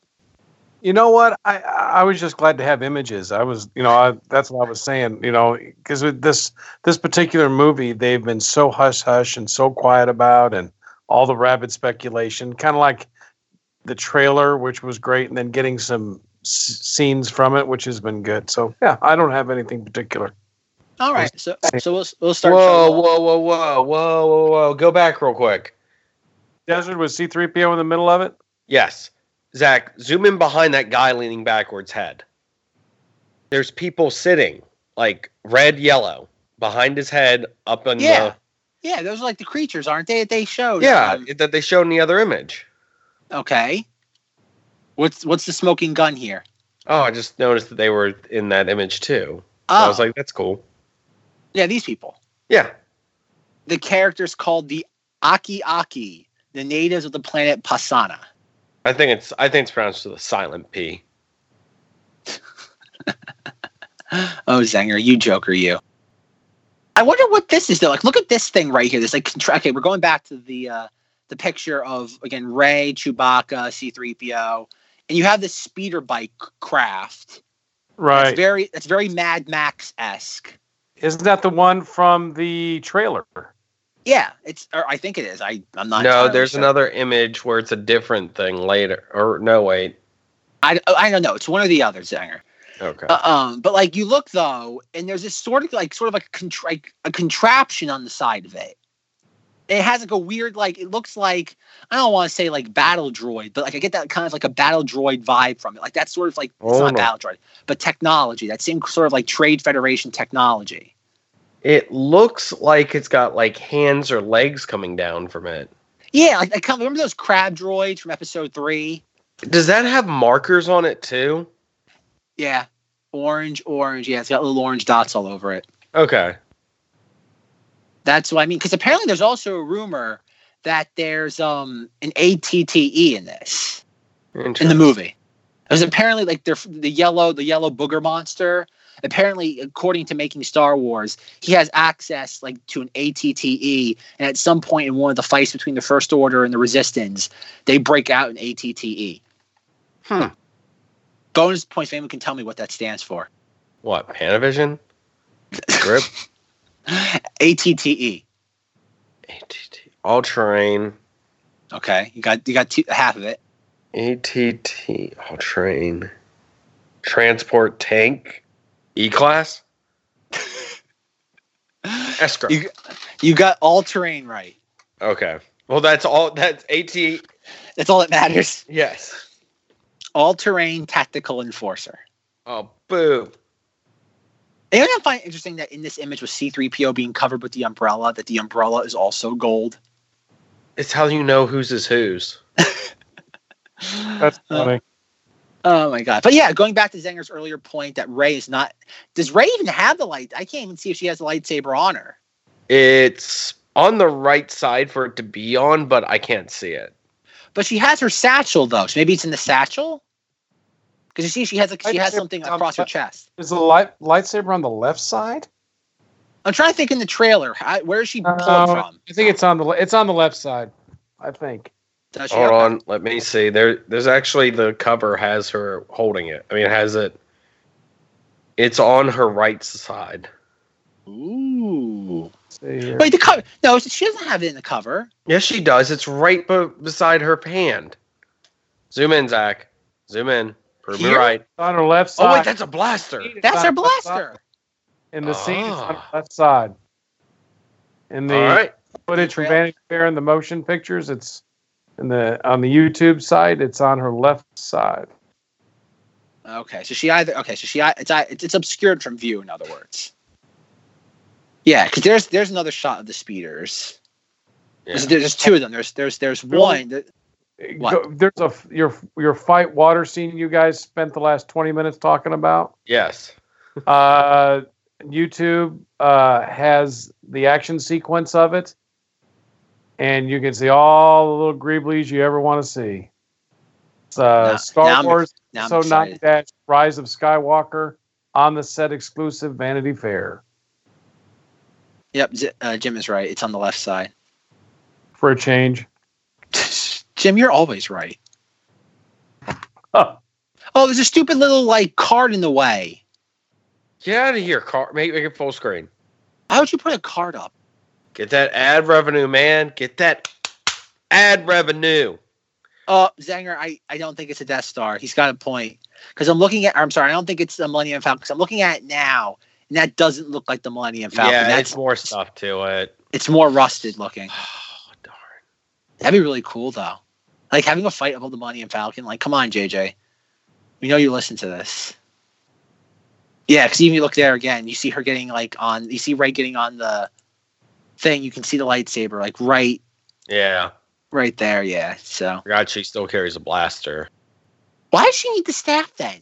You know what? I I was just glad to have images. I was, you know, I, that's what I was saying. You know, because with this this particular movie, they've been so hush hush and so quiet about, and all the rabid speculation, kind of like the trailer, which was great, and then getting some s- scenes from it, which has been good. So yeah, I don't have anything particular. All right, so so we'll we'll start. Whoa, whoa, whoa, whoa, whoa, whoa, whoa! Go back real quick. Desert was C three PO in the middle of it. Yes, Zack, zoom in behind that guy leaning backwards head. There's people sitting, like red, yellow, behind his head, up in Yeah, yeah, those are like the creatures, aren't they? That they showed. yeah Um, that they showed in the other image. okay. What's what's the smoking gun here? Oh, I just noticed that they were in that image too. I Oh, was like, that's cool. yeah, these people. Yeah, The characters called the Aki Aki, the natives of the planet Pasaana. I think it's I think it's pronounced with a silent P. Oh, Zenger, you joker, you. I wonder what this is though. Like, look at this thing right here. This like, contra- okay, we're going back to the uh the picture of again Rey, Chewbacca, C-3PO, and you have this speeder bike craft. Right. It's very, it's very Mad Max esque. Isn't that the one from the trailer? Yeah, it's. Or I think it is. I, I'm not. no, there's sure. another image where it's a different thing later. Or no, wait. I, I don't know. It's one or the other, Zenger. Okay. Uh, um, but like you look though, and there's this sort of like sort of like a, contra- like a contraption on the side of it. It has like a weird like it looks like I don't want to say like battle droid, but like I get that kind of like a battle droid vibe from it. Like that's sort of like it's Oh, not no. battle droid, but technology. That same sort of like Trade Federation technology. It looks like it's got like hands or legs coming down from it. Yeah, like I come remember those crab droids from episode three. Does that have markers on it too? Yeah, orange, orange. Yeah, it's got little orange dots all over it. Okay. That's what I mean. Because apparently there's also a rumor that there's um an ATTE in this in the movie. There's apparently like they're the yellow the yellow booger monster. Apparently, according to making Star Wars, he has access like to an ATTE, and at some point in one of the fights between the First Order and the Resistance, they break out an ATTE. Hmm. Bonus points if anyone can tell me what that stands for. What? Panavision? Grip? ATTE. ATT. All terrain. Okay, you got you got two, half of it. ATT. All terrain. Transport tank. E class? Escrow. You you got all terrain right. Okay. Well, that's all. That's AT. That's all that matters. Yes. All terrain tactical enforcer. Oh, boo. And I find it interesting that in this image with C3PO being covered with the umbrella, that the umbrella is also gold. It's how you know whose is whose. That's Uh, funny. Oh my god! But yeah, going back to Zenger's earlier point that Rey is not. Does Rey even have the light? I can't even see if she has the lightsaber on her. It's on the right side for it to be on, but I can't see it. But she has her satchel though. So maybe it's in the satchel. Because you see, she has like she has something on across her chest. Is the light lightsaber on the left side? I'm trying to think in the trailer. How, where is she pulled Uh, from? I think it's on the le- it's on the left side. I think. Does she? Hold Okay. on, let me see. There, there's actually the cover has her holding it. I mean, it has it. It's on her right side. Ooh. See here. Wait, the cover? No, she doesn't have it in the cover. Yes, she does. It's right be- beside her hand. Zoom in, Zack. Zoom in. Prove me right. On her left side. Oh wait, that's a blaster. That's her the left side. blaster. In the scene, it's on the Ah. left side. In the All right. footage from Trail. Vanity Fair and the motion pictures, it's in the on the YouTube side. It's on her left side. Okay, so she either okay, so she it's it's, it's obscured from view. In other words, yeah, because there's there's another shot of the speeders. There's, there's two of them. There's there's there's one. That, What? There's a your your fight water scene you guys spent the last 20 minutes talking about. Yes. Uh, YouTube uh, has the action sequence of it, and you can see all the little greeblies you ever want to see. It's uh, Now- now Star I'm- Wars now I'm So Nine excited. Dash Rise of Skywalker on the set exclusive Vanity Fair Yep, uh, Jim is right. It's on the left side. for a change. Jim, you're always right. Huh. Oh, there's a stupid little like card in the way. Get out of here, car. Make, make it full screen. How would you put a card up? Get that ad revenue, man. Get that ad revenue. Uh, Zenger, I, I don't think it's a Death Star. He's got a point. Because I'm looking at, I'm sorry, I don't think it's the Millennium Falcon. Because I'm looking at it now, and that doesn't look like the Millennium Falcon. yeah, That's it's more stuff to it. it's more rusted looking. Oh, darn. That'd be really cool though. Like having a fight above the Millennium Falcon. Like, come on, JJ. We know you listen to this. Yeah, because even you look there again, you see her getting like on. You see Rey getting on the thing. You can see the lightsaber like right, Yeah. right there. Yeah. So God, she still carries a blaster. why does she need the staff then?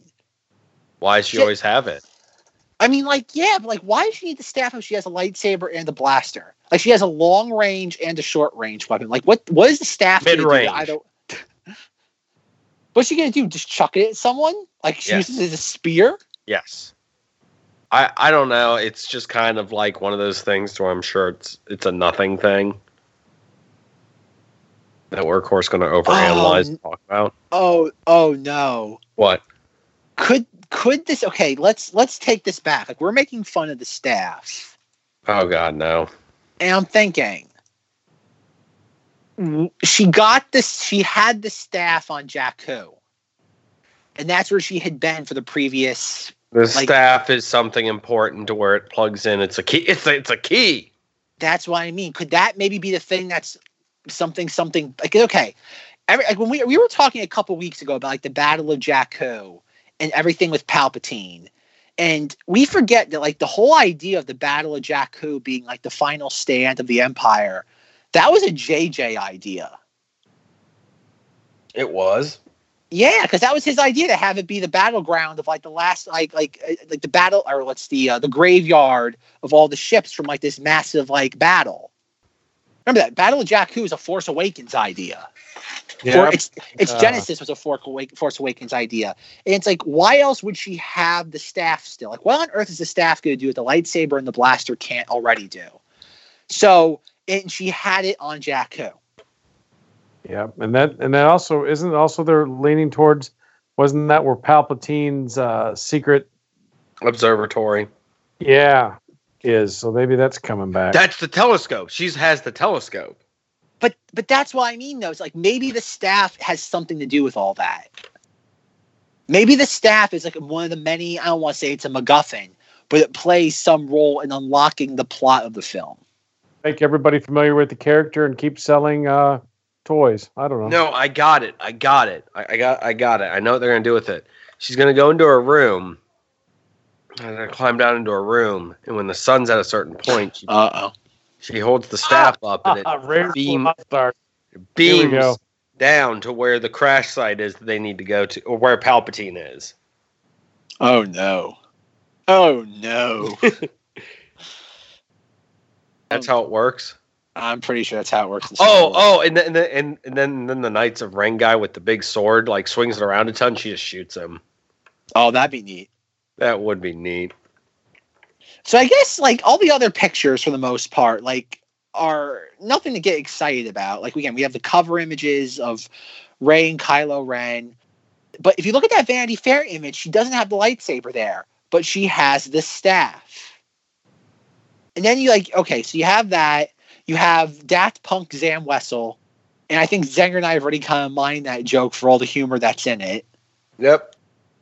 Why does she Yeah. always have it? I mean, like, yeah, but like, why does she need the staff if she has a lightsaber and a blaster? Like, she has a long range and a short range weapon. Like, what? What is the staff? gonna do Mid-range. I don't. What's she gonna do? Just chuck it at someone? Like she Yes. uses it as a spear? Yes. I I don't know. It's just kind of like one of those things where I'm sure it's it's a nothing thing that we're of course going to overanalyze Oh, and talk about. Oh, oh no. What? Could could this? Okay, let's let's take this back. Like, we're making fun of the staff, Oh God, no. and I'm thinking. She got this. She had the staff on Jakku, and that's where she had been for the previous The Like- staff is something important to where it plugs in. It's a key. It's a, it's a key. that's what I mean. Could that maybe be the thing that's something something like okay? Every, like when we we were talking a couple weeks ago about like the Battle of Jakku and everything with Palpatine, and we forget that like the whole idea of the Battle of Jakku being like the final stand of the Empire, that was a JJ idea. It was. Yeah, because that was his idea to have it be the battleground of like the last like like uh, like the battle or what's the uh, the graveyard of all the ships from like this massive like battle. Remember that Battle of Jakku is a Force Awakens idea. Or its its Uh, Genesis was a Force, Awakens idea, and it's like why else would she have the staff still? Like what on earth is the staff going to do what the lightsaber and the blaster can't already do? So and she had it on Jakku. Yeah, and that and that also isn't also they're leaning towards wasn't that where Palpatine's uh, secret Observatory. yeah is so maybe that's coming back. That's the telescope. She has the telescope. But but that's what I mean though. It's like maybe the staff has something to do with all that. Maybe the staff is like one of the many, I don't want to say it's a MacGuffin, but it plays some role in unlocking the plot of the film. Make everybody familiar with the character and keep selling uh, toys. I don't know. No, I got it. I got it. I, I got I got it. I know what they're gonna do with it. She's gonna go into her room. And gonna climb down into her room, and when the sun's at a certain point, she, Uh oh. she holds the staff up, and it beam- Lost Ark. Here we beams down to where the crash site is that they need to go to, or where Palpatine is. Oh no. Oh no. That's how it works. I'm pretty sure that's how it works. in Oh, oh, and then and then, and, and then and then the Knights of Ren guy with the big sword like swings it around a ton. She just shoots him. oh, that'd be neat. That would be neat. So I guess like all the other pictures for the most part, like are nothing to get excited about. Like again, we have the cover images of Rey and Kylo Ren. But if you look at that Vanity Fair image, she doesn't have the lightsaber there, but she has the staff. And then you like, okay, so you have that. You have Daft Punk Zam Wesell. And I think Zenger and I have already kind of mined that joke for all the humor that's in it. Yep.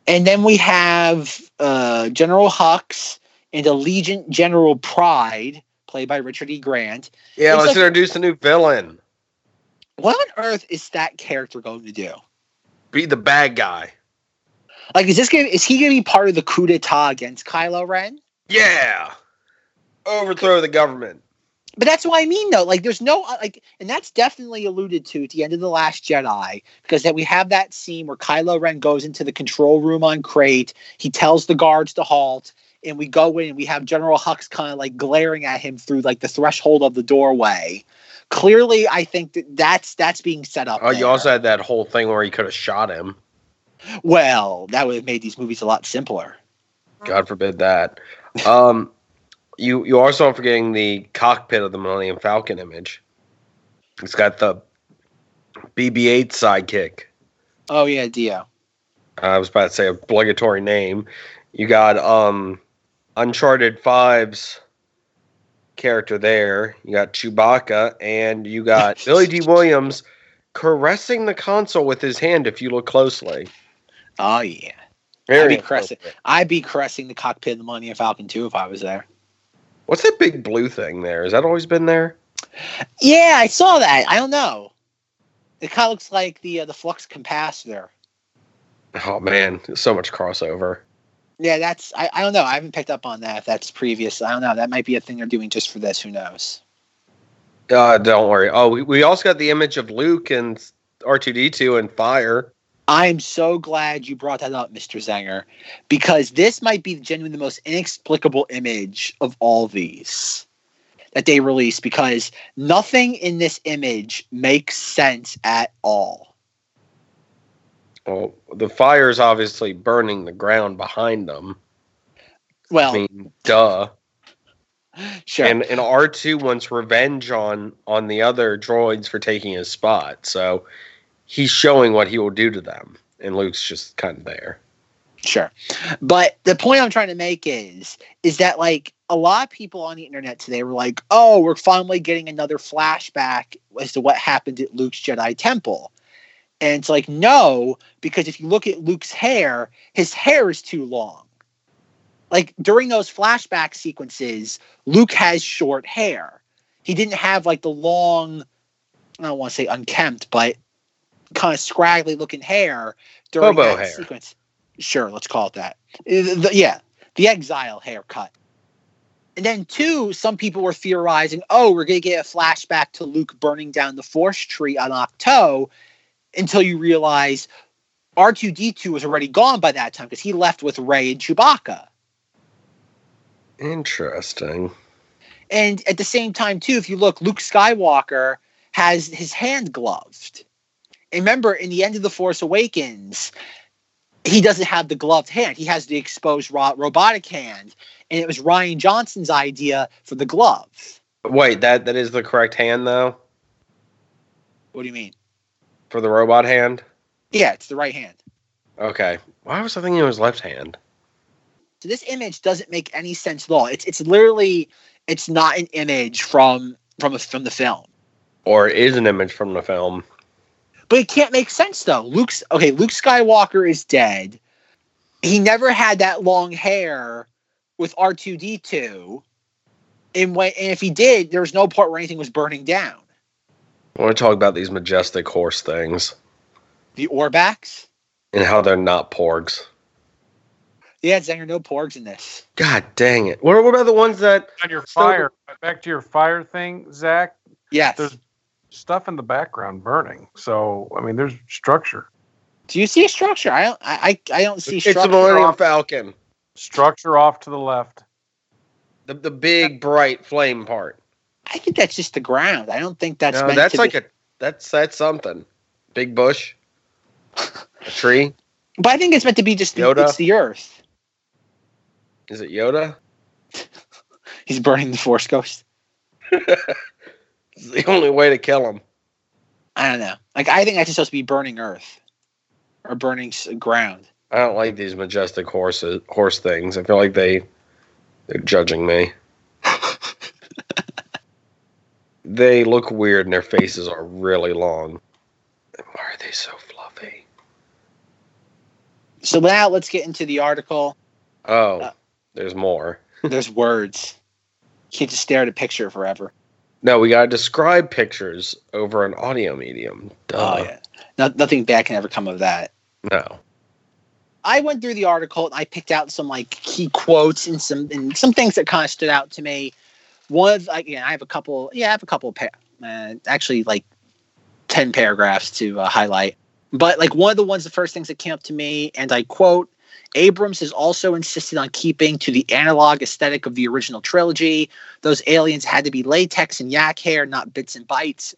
And then we have uh, General Hux and Allegiant General Pryde, played by Richard E. Grant. Yeah, It's let's like- introduce a new villain. What on earth is that character going to do? Be the bad guy. Like, is this going? Is he going to be part of the coup d'état against Kylo Ren? Yeah. Overthrow the government. But that's what I mean, though. Like, there's no uh, like, and that's definitely alluded to at the end of the Last Jedi because that we have that scene where Kylo Ren goes into the control room on Crait. He tells the guards to halt, and we go in and we have General Hux kind of like glaring at him through like the threshold of the doorway. Clearly, I think that that's that's being set up. Oh, you also had that whole thing where he could have shot him. well, that would have made these movies a lot simpler. God forbid that. Um, you you also are forgetting the cockpit of the Millennium Falcon image. It's got the BB-8 sidekick. Oh yeah, D-O. I was about to say obligatory name. You got um Uncharted 5's character there. You got Chewbacca and you got Billy Dee Williams caressing the console with his hand if you look closely. Oh yeah. Very I'd be caressing. I'd be caressing the cockpit of the Millennium Falcon too if I was there. What's that big blue thing there? Has that always been there? Yeah, I saw that. I don't know. It kind of looks like the uh, the flux capacitor. Oh man, so much crossover. Yeah, that's I, I don't know. I haven't picked up on that. If that's previous, I don't know. That might be a thing they're doing just for this. Who knows? Uh, don't worry. Oh, we, we also got the image of Luke and R2D2 and fire. I'm so glad you brought that up, Mr. Zenger, because this might be genuinely the most inexplicable image of all these that they released because nothing in this image makes sense at all. Well, the fire is obviously burning the ground behind them. Well, I mean, duh. sure. And and R two wants revenge on on the other droids for taking his spot. So he's showing what he will do to them, and Luke's just kind of there. Sure. But the point I'm trying to make is is that like a lot of people on the internet today were like, "Oh, we're finally getting another flashback as to what happened at Luke's Jedi Temple." And it's like, "No, because if you look at Luke's hair, his hair is too long." Like during those flashback sequences, Luke has short hair. He didn't have like the long I don't want to say unkempt, but kind of scraggly looking hair during Bobo that hair. sequence. Sure, let's call it that. The- yeah, the exile haircut. And then two, some people were theorizing, oh, we're gonna get a flashback to Luke burning down the Force tree on Ahch-To, until you realize R2D2 was already gone by that time because he left with Rey and Chewbacca. Interesting. And at the same time, too, if you look, Luke Skywalker has his hand gloved. And remember, in the end of The Force Awakens, he doesn't have the gloved hand. He has the exposed ro- robotic hand. And it was Rian Johnson's idea for the glove. Wait, that that is the correct hand though What do you mean? for the robot hand. Yeah, it's the right hand. Okay. Why was I thinking it was left hand? So this image doesn't make any sense at all. It's it's literally it's not an image from from a, from the film. Or is an image from the film? But it can't make sense though. Luke's okay. Luke Skywalker is dead. He never had that long hair with R two D two. And when and if he did, there was no part where anything was burning down. I want to talk about these majestic horse things The Orbaks. and how they're not porgs. Yeah, Zenger, no porgs in this. God dang it! What, what about the ones that? On your So- fire, back to your fire thing, Zack. Yes. There's stuff in the background burning. So I mean, there's structure. Do you see a structure? I don't. I I, I don't see It's the structure. Millennium Falcon. Structure off to the left. The the big bright flame part. I think that's just the ground. I don't think that's no, meant that's to like be, a that's that's something. Big bush, a tree. But I think it's meant to be just the, Yoda? it's the Earth. Is it Yoda? He's burning the Force Ghost. It's the only way to kill him. I don't know. Like I think that's just supposed to be burning Earth or burning ground. I don't like these majestic horses horse things. I feel like they they're judging me. they look weird and their faces are really long. Why are they so fluffy? So now let's get into the article. Oh, Uh, there's more. There's words. You can't just stare at a picture forever. No, we gotta describe pictures over an audio medium. Duh. Oh yeah. No, nothing bad can ever come of that. No. I went through the article and I picked out some like key quotes and some and some things that kind of stood out to me. one of again, I have a couple. Yeah, I have a couple. Of pa- uh, actually, like ten paragraphs to uh, highlight. But like one of the ones, the first things that came up to me, and I quote. Abrams has also insisted on keeping to the analog aesthetic of the original trilogy. Those aliens had to be latex and yak hair, not bits and bytes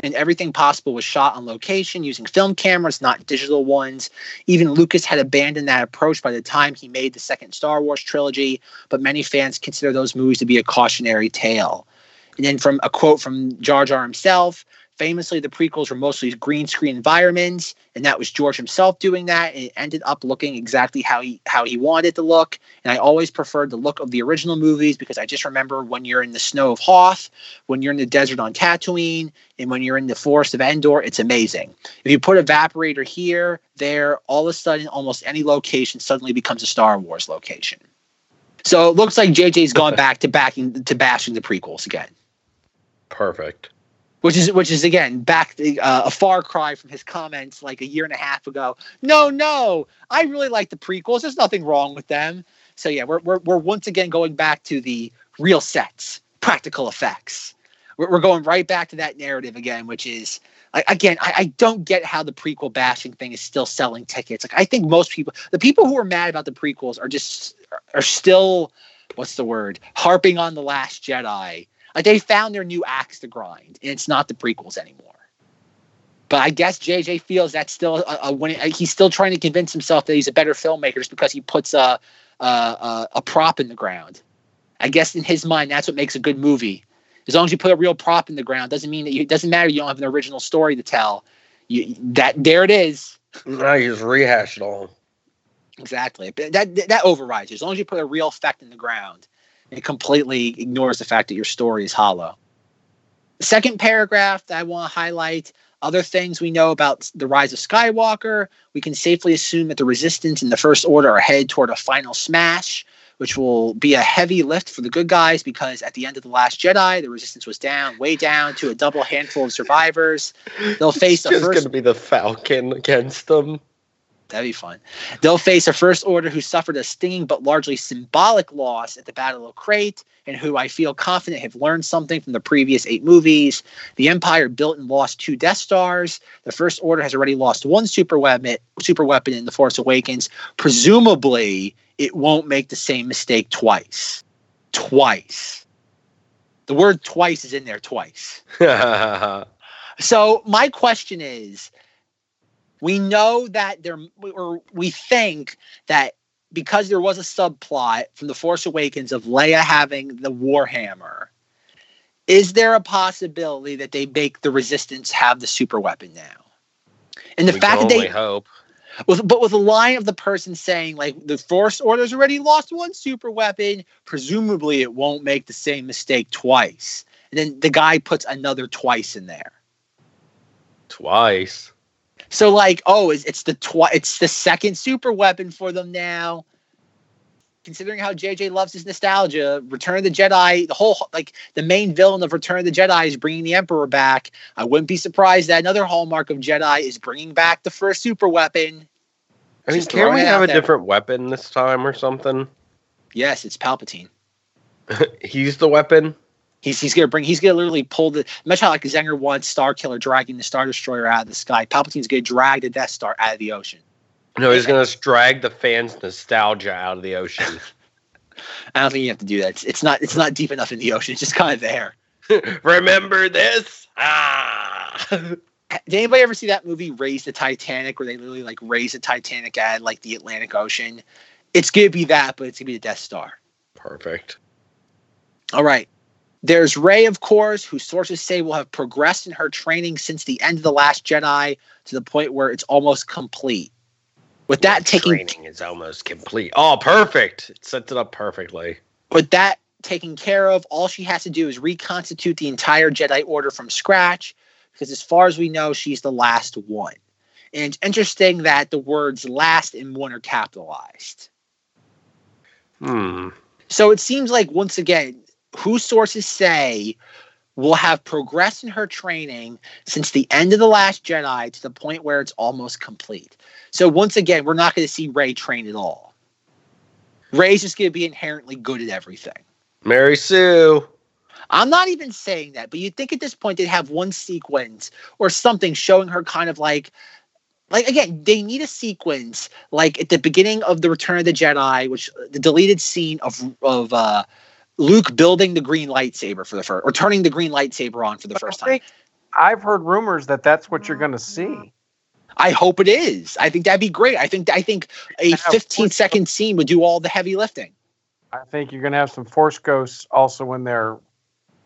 and everything possible was shot on location using film cameras, not digital ones. Even Lucas had abandoned that approach by the time he made the second Star Wars trilogy, but many fans consider those movies to be a cautionary tale. And then from a quote from Jar Jar himself, Famously, the prequels were mostly green screen environments, and that was George himself doing that. And it ended up looking exactly how he how he wanted it to look. And I always preferred the look of the original movies because I just remember when you're in the snow of Hoth, when you're in the desert on Tatooine, and when you're in the forest of Endor, it's amazing. If you put evaporator here, there, all of a sudden, almost any location suddenly becomes a Star Wars location. So it looks like JJ's gone back to backing to bashing the prequels again Perfect. Which is which is again back uh, a far cry from his comments like a year and a half ago. No, no, I really like the prequels. There's nothing wrong with them. So yeah, we're we're, we're once again going back to the real sets, practical effects. We're, we're going right back to that narrative again, which is again, I, I don't get how the prequel bashing thing is still selling tickets. Like I think most people, the people who are mad about the prequels, are just are still what's the word harping on the Last Jedi like they found their new axe to grind, and it's not the prequels anymore. But I guess JJ feels that's still a, a when he's still trying to convince himself that he's a better filmmaker just because he puts a a, a a prop in the ground. I guess in his mind, that's what makes a good movie. As long as you put a real prop in the ground, doesn't mean that you, it doesn't matter. You don't have an original story to tell. You that there it is. Now you just rehash it all. Exactly. But that that overrides. As long as you put a real effect in the ground, it completely ignores the fact that your story is hollow. The second paragraph that I want to highlight other things we know about the rise of Skywalker. We can safely assume that the Resistance and the First Order are headed toward a final smash, which will be a heavy lift for the good guys because at the end of The Last Jedi, the Resistance was down, way down to a double handful of survivors. They'll face It's the just first going to be the Falcon against them. That'd be fun. They'll face a First Order who suffered a stinging but largely symbolic loss at the Battle of Crait, and who I feel confident have learned something from the previous eight movies. The Empire built and lost two Death Stars. The First Order has already lost one super weapon, super weapon in The Force Awakens. Presumably, it won't make the same mistake twice. Twice. The word twice is in there twice. So my question is, we know that there, or we think that because there was a subplot from the Force Awakens of Leia having the Warhammer, is there a possibility that they make the Resistance have the super weapon now? And the we fact that they, hope. with, but with a line of the person saying like the Force Order's already lost one super weapon, presumably it won't make the same mistake twice. And then the guy puts another twice in there. Twice. So like, oh, it's, it's the twi- it's the second super weapon for them now. Considering how JJ loves his nostalgia, Return of the Jedi, the whole like the main villain of Return of the Jedi is bringing the Emperor back. I wouldn't be surprised that another hallmark of Jedi is bringing back the first super weapon. I mean, can't we have a there. different weapon this time or something? Yes, it's Palpatine. He's the weapon. He's he's gonna bring he's gonna literally pull the much how like Zenger wants Starkiller dragging the Star Destroyer out of the sky. Palpatine's gonna drag the Death Star out of the ocean. No, he's going to drag the fans' nostalgia out of the ocean. I don't think you have to do that. It's, it's not it's not deep enough in the ocean. It's just kind of there. Remember this? Ah. Did anybody ever see that movie Raise the Titanic where they literally like raise the Titanic at like the Atlantic Ocean? It's gonna be that, but it's gonna be the Death Star. Perfect. All right. There's Rey, of course, who sources say will have progressed in her training since the end of The Last Jedi to the point where it's almost complete. With that taking training is almost complete. Oh, perfect! It sets it up perfectly. with that taken care of, all she has to do is reconstitute the entire Jedi Order from scratch, because as far as we know, she's the last one. And it's interesting that the words last and one are capitalized. Hmm. So it seems like once again, who sources say will have progressed in her training since the end of the last Jedi to the point where it's almost complete. So once again, we're not going to see Rey train at all. Rey's just going to be inherently good at everything. Mary Sue. I'm not even saying that, but you'd think at this point they'd have one sequence or something showing her kind of like like again, they need a sequence like at the beginning of the Return of the Jedi, which the deleted scene of of uh Luke building the green lightsaber for the first or turning the green lightsaber on for the first time. I've heard rumors that that's what you're going to see. I hope it is. I think that'd be great. I think I think a Yeah, 15 scene would do all the heavy lifting. I think you're going to have some Force ghosts also when they're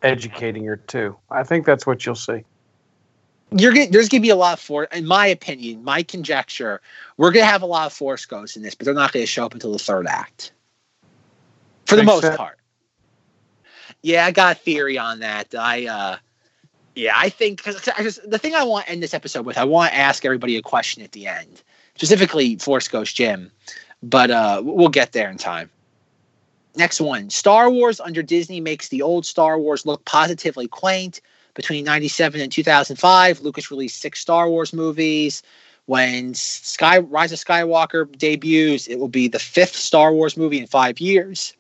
educating her too. I think that's what you'll see. You're gonna, there's gonna be a lot of force, in my opinion, my conjecture. We're gonna have a lot of force ghosts in this, but they're not gonna show up until the third act, for the most sense. part. Yeah, I got a theory on that. I, uh, yeah, I think because I just the thing I want to end this episode with, I want to ask everybody a question at the end, specifically Force Ghost Jim, but uh, we'll get there in time. Next one Star Wars under Disney makes the old Star Wars look positively quaint. Between 97 and 2005, Lucas released six Star Wars movies. When Sky Rise of Skywalker debuts, it will be the fifth Star Wars movie in five years.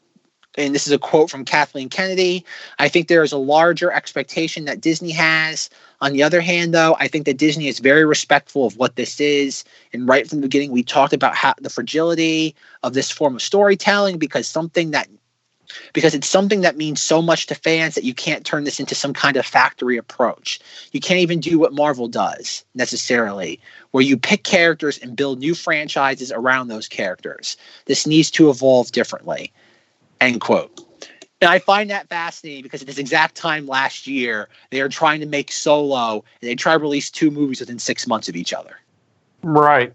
And this is a quote from Kathleen Kennedy. I think there is a larger expectation that Disney has. On the other hand, though, I think that Disney is very respectful of what this is. And right from the beginning, we talked about how the fragility of this form of storytelling because something that because it's something that means so much to fans that you can't turn this into some kind of factory approach. You can't even do what Marvel does necessarily, where you pick characters and build new franchises around those characters. This needs to evolve differently. End quote. And I find that fascinating because at this exact time last year, they are trying to make Solo and they try to release two movies within six months of each other. Right.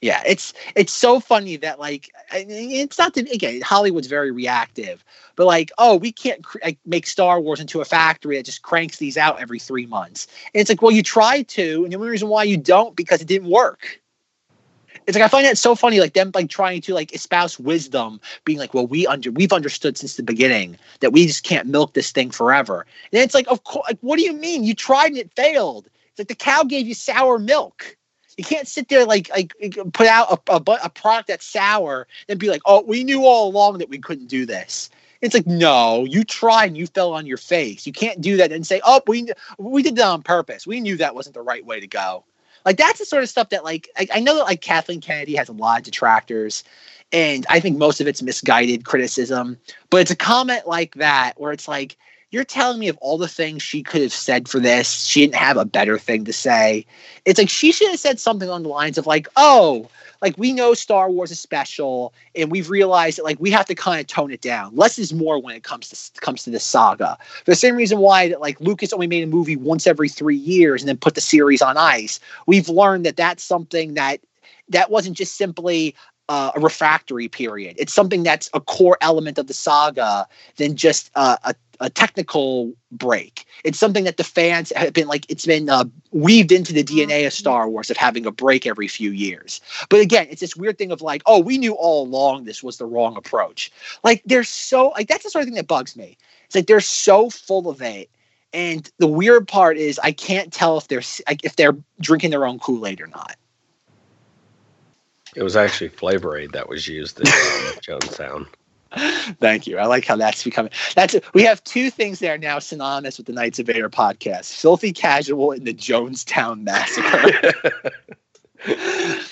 Yeah, it's it's so funny that like it's not that again Hollywood's very reactive, but like oh we can't cr- like, make Star Wars into a factory that just cranks these out every three months. And it's like well you try to, and the only reason why you don't because it didn't work. It's like I find that so funny, like them like trying to like espouse wisdom, being like, well, we under we've understood since the beginning that we just can't milk this thing forever. And it's like, of course, like, what do you mean? You tried and it failed. It's like the cow gave you sour milk. You can't sit there like like put out a, a, a product that's sour and be like, oh, we knew all along that we couldn't do this. It's like, no, you tried and you fell on your face. You can't do that and say, oh, we we did that on purpose. We knew that wasn't the right way to go. Like that's the sort of stuff that like I, I know that like Kathleen Kennedy has a lot of detractors, and I think most of it's misguided criticism. But it's a comment like that where it's like you're telling me of all the things she could have said for this, she didn't have a better thing to say. It's like she should have said something on the lines of like, oh, like we know Star Wars is special, and we've realized that like we have to kind of tone it down. Less is more when it comes to comes to this saga. For the same reason why that like Lucas only made a movie once every three years and then put the series on ice. We've learned that that's something that that wasn't just simply uh, a refractory period. It's something that's a core element of the saga than just uh, a a technical break. It's something that the fans have been like. It's been uh, weaved into the DNA of Star Wars of having a break every few years. But again, it's this weird thing of like, oh, we knew all along this was the wrong approach. Like they're so like that's the sort of thing that bugs me. It's like they're so full of it. And the weird part is I can't tell if they're if they're drinking their own Kool Aid or not. It was actually Flavor Aid that was used in um, Jonestown. Thank you. I like how that's becoming. That's we have two things that are now synonymous with the Knights of Vader podcast: filthy casual and the Jonestown massacre.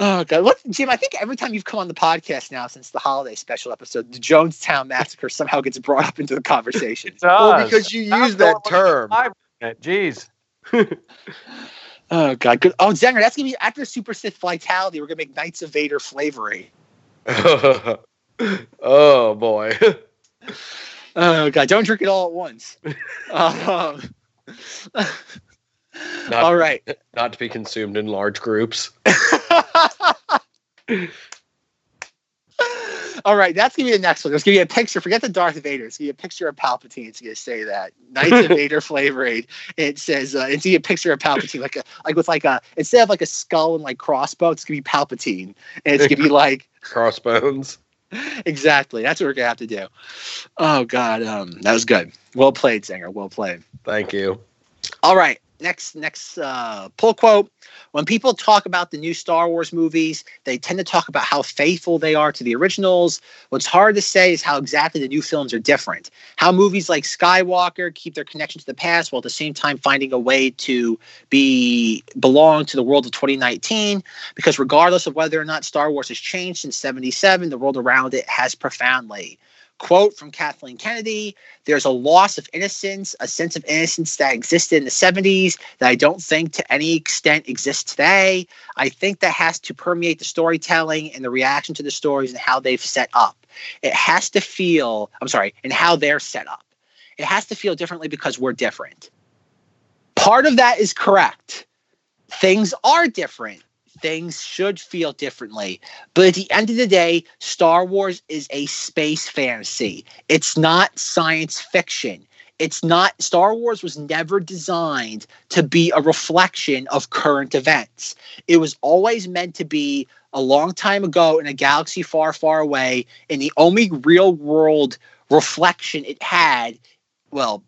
oh god, what Jim? I think every time you've come on the podcast now since the holiday special episode, the Jonestown massacre somehow gets brought up into the conversation. Well, because you use that term. Jeez. Oh god, good. Oh Zenger, that's gonna be after Super Sith Vitality. We're gonna make Knights of Vader flavoring. oh boy. Oh god, don't drink it all at once. um, Not, all right. Not to be consumed in large groups. All right, that's gonna be the next one. There's gonna be a picture. Forget the Darth Vader. It's gonna be a picture of Palpatine. It's gonna say that Knights of Vader flavor aid. It says uh, it's gonna be a picture of Palpatine, like a like with like a instead of like a skull and like crossbow, it's gonna be Palpatine, and it's gonna be like Crossbones. exactly. That's what we're gonna have to do. Oh God, um, that was good. Well played, Zenger. Well played. Thank you. All right. Next next uh, pull quote. When people talk about the new Star Wars movies, they tend to talk about how faithful they are to the originals. What's hard to say is how exactly the new films are different. How movies like Skywalker keep their connection to the past while at the same time finding a way to be belong to the world of 2019. Because regardless of whether or not Star Wars has changed since 77, the world around it has profoundly. Quote from Kathleen Kennedy There's a loss of innocence, a sense of innocence that existed in the 70s that I don't think to any extent exists today. I think that has to permeate the storytelling and the reaction to the stories and how they've set up. It has to feel, I'm sorry, and how they're set up. It has to feel differently because we're different. Part of that is correct. Things are different things should feel differently. But at the end of the day, Star Wars is a space fantasy. It's not science fiction. It's not, Star Wars was never designed to be a reflection of current events. It was always meant to be a long time ago in a galaxy far, far away. And the only real world reflection it had, well,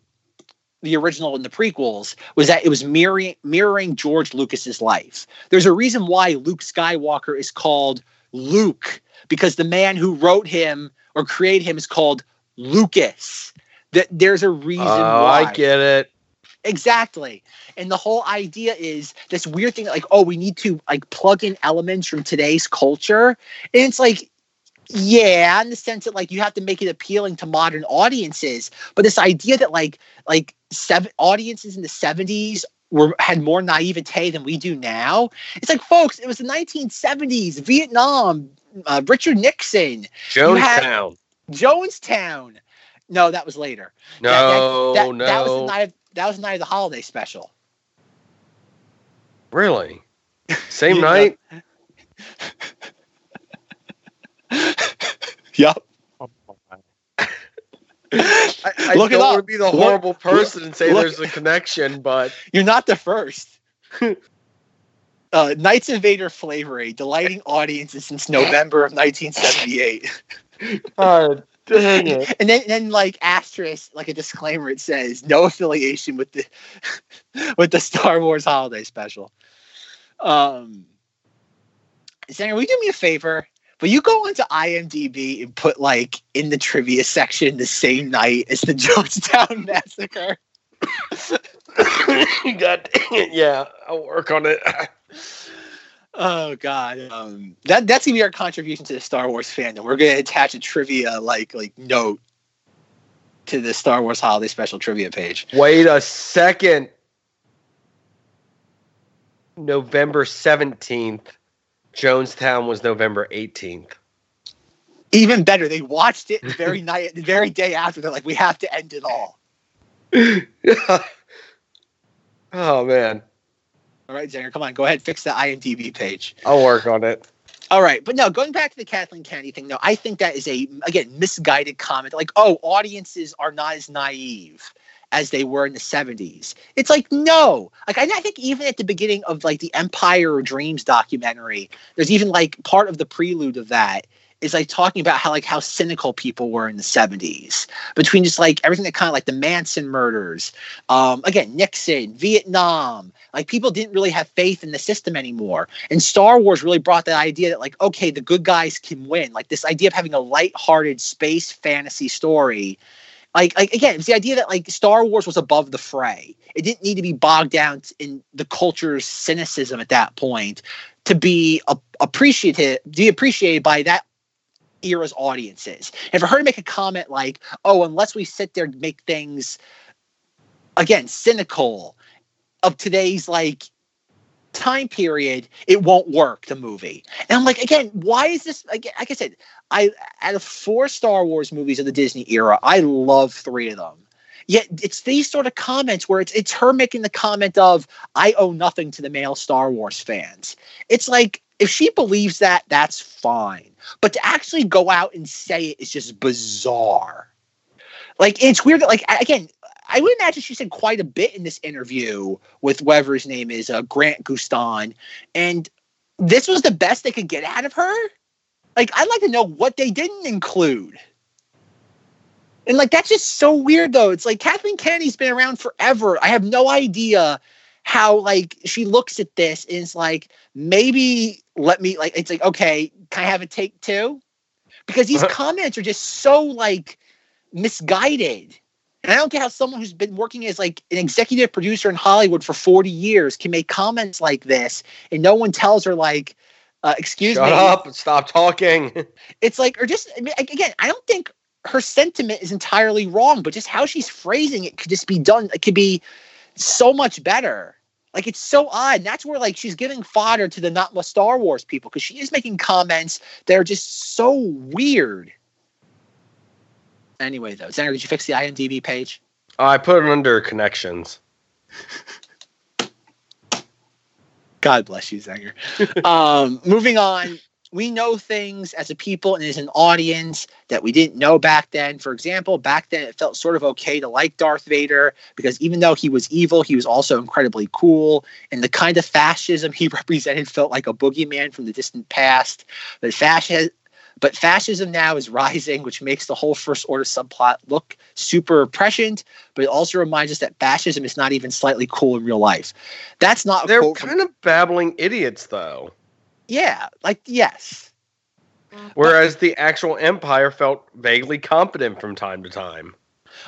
the original and the prequels was that it was mirroring mirroring George Lucas's life. There's a reason why Luke Skywalker is called Luke because the man who wrote him or created him is called Lucas. That there's a reason Oh, why. I get it. Exactly. And the whole idea is this weird thing like, oh, we need to like plug in elements from today's culture. And it's like, yeah, in the sense that like you have to make it appealing to modern audiences. But this idea that like like seven audiences in the 70s were had more naivete than we do now. It's like, folks, it was the 1970s, Vietnam, uh, Richard Nixon, Jonestown. Jonestown. No, that was later. No, that, that, no. That was the night. Of, that was the night of the holiday special. really? Same night? Yep. I, I Look don't want to be the Look- horrible person and say look- there's a connection, but You're not the first. uh, Knights of Vader flavoring, delighting audiences since November of 1978. oh, dang it. and then, then like asterisk, like a disclaimer, it says no affiliation with the with the Star Wars holiday special. Um, Zenger, will you do me a favor? Will you go onto IMDb and put like in the trivia section the same night as the Jonestown massacre? God dang it. Yeah, I'll work on it. Oh God, um, that that's gonna be our contribution to the Star Wars fandom. We're gonna attach a trivia like like note to the Star Wars holiday special trivia page. Wait a second. November 17th. Jonestown was November 18th. Even better, they watched it the very night, the very day after. They're like, we have to end it all. oh, man. All right, Zenger, come on, go ahead, fix the IMDb page. I'll work on it. All right, but no, going back to the Kathleen Kennedy thing, no, I think that is a again misguided comment. Like, oh, audiences are not as naive as they were in the 70s. It's like, no. Like I, I think even at the beginning of like the Empire Dreams documentary, there's even like part of the prelude of that is like talking about how like how cynical people were in the 70s between just like everything that kind of like the Manson murders, um, again, Nixon, Vietnam, like people didn't really have faith in the system anymore. And Star Wars really brought that idea that like, okay, the good guys can win. Like this idea of having a light-hearted space fantasy story. Like, like again, it's the idea that like Star Wars was above the fray. It didn't need to be bogged down in the culture's cynicism at that point to be a- appreciated, be appreciated by that era's audiences. And for her to make a comment like, "Oh, unless we sit there and make things again cynical of today's like time period, it won't work." The movie, and I'm like, again, why is this? Like, like I said, I out of four Star Wars movies of the Disney era, I love three of them. Yet it's these sort of comments where it's it's her making the comment of I owe nothing to the male Star Wars fans. It's like if she believes that, that's fine. But to actually go out and say it is just bizarre. Like it's weird that like again, I would imagine she said quite a bit in this interview with whoever his name is, uh, Grant Guston, and this was the best they could get out of her. Like I'd like to know what they didn't include. And like that's just so weird though. It's like Kathleen Kennedy's been around forever. I have no idea how like she looks at this and is like, maybe let me like it's like, okay, can I have a take two? Because these comments are just so like misguided. And I don't get how someone who's been working as like an executive producer in Hollywood for 40 years can make comments like this and no one tells her like uh, excuse Shut me. up and stop talking. It's like, or just I mean, again, I don't think her sentiment is entirely wrong, but just how she's phrasing it could just be done. It could be so much better. Like it's so odd. And that's where like she's giving fodder to the not Star Wars people because she is making comments that are just so weird. Anyway, though, Zenger, did you fix the IMDb page? I put it under connections. God bless you, Zenger. um, moving on, we know things as a people and as an audience that we didn't know back then. For example, back then it felt sort of okay to like Darth Vader because even though he was evil, he was also incredibly cool. And the kind of fascism he represented felt like a boogeyman from the distant past. But fascism. But fascism now is rising, which makes the whole First Order subplot look super prescient, but it also reminds us that fascism is not even slightly cool in real life. That's not They're quote from kind of babbling idiots, though. yeah, like yes. Whereas the actual Empire felt vaguely competent from time to time.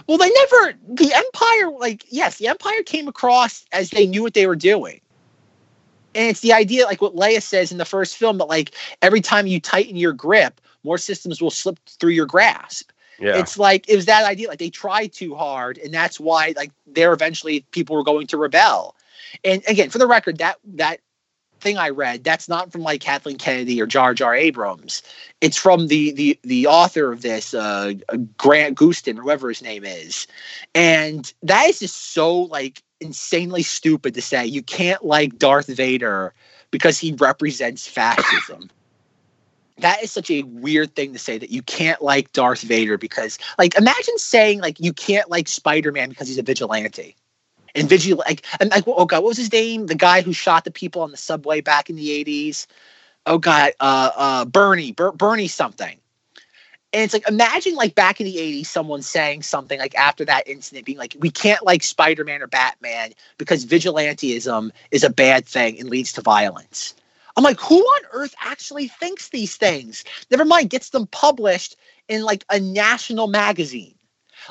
Well, they never the Empire like yes, the Empire came across as they knew what they were doing. And it's the idea like what Leia says in the first film that like every time you tighten your grip, more systems will slip through your grasp. Yeah. It's like it was that idea like they tried too hard and that's why like there eventually people were going to rebel. And again, for the record, that that thing I read, that's not from like Kathleen Kennedy or Jar Jar Abrams. It's from the the the author of this, uh, Grant Gustin, or whoever his name is, and that is just so like insanely stupid to say. You can't like Darth Vader because he represents fascism. that is such a weird thing to say that you can't like Darth Vader because like imagine saying like you can't like Spider-Man because he's a vigilante. And vigil like and like oh god, what was his name? The guy who shot the people on the subway back in the 80s. Oh god, uh uh Bernie, Ber- Bernie something. And it's like imagine like back in the 80s someone saying something like after that incident being like we can't like Spider-Man or Batman because vigilantism is a bad thing and leads to violence. I'm like, who on earth actually thinks these things? Never mind, gets them published in like a national magazine.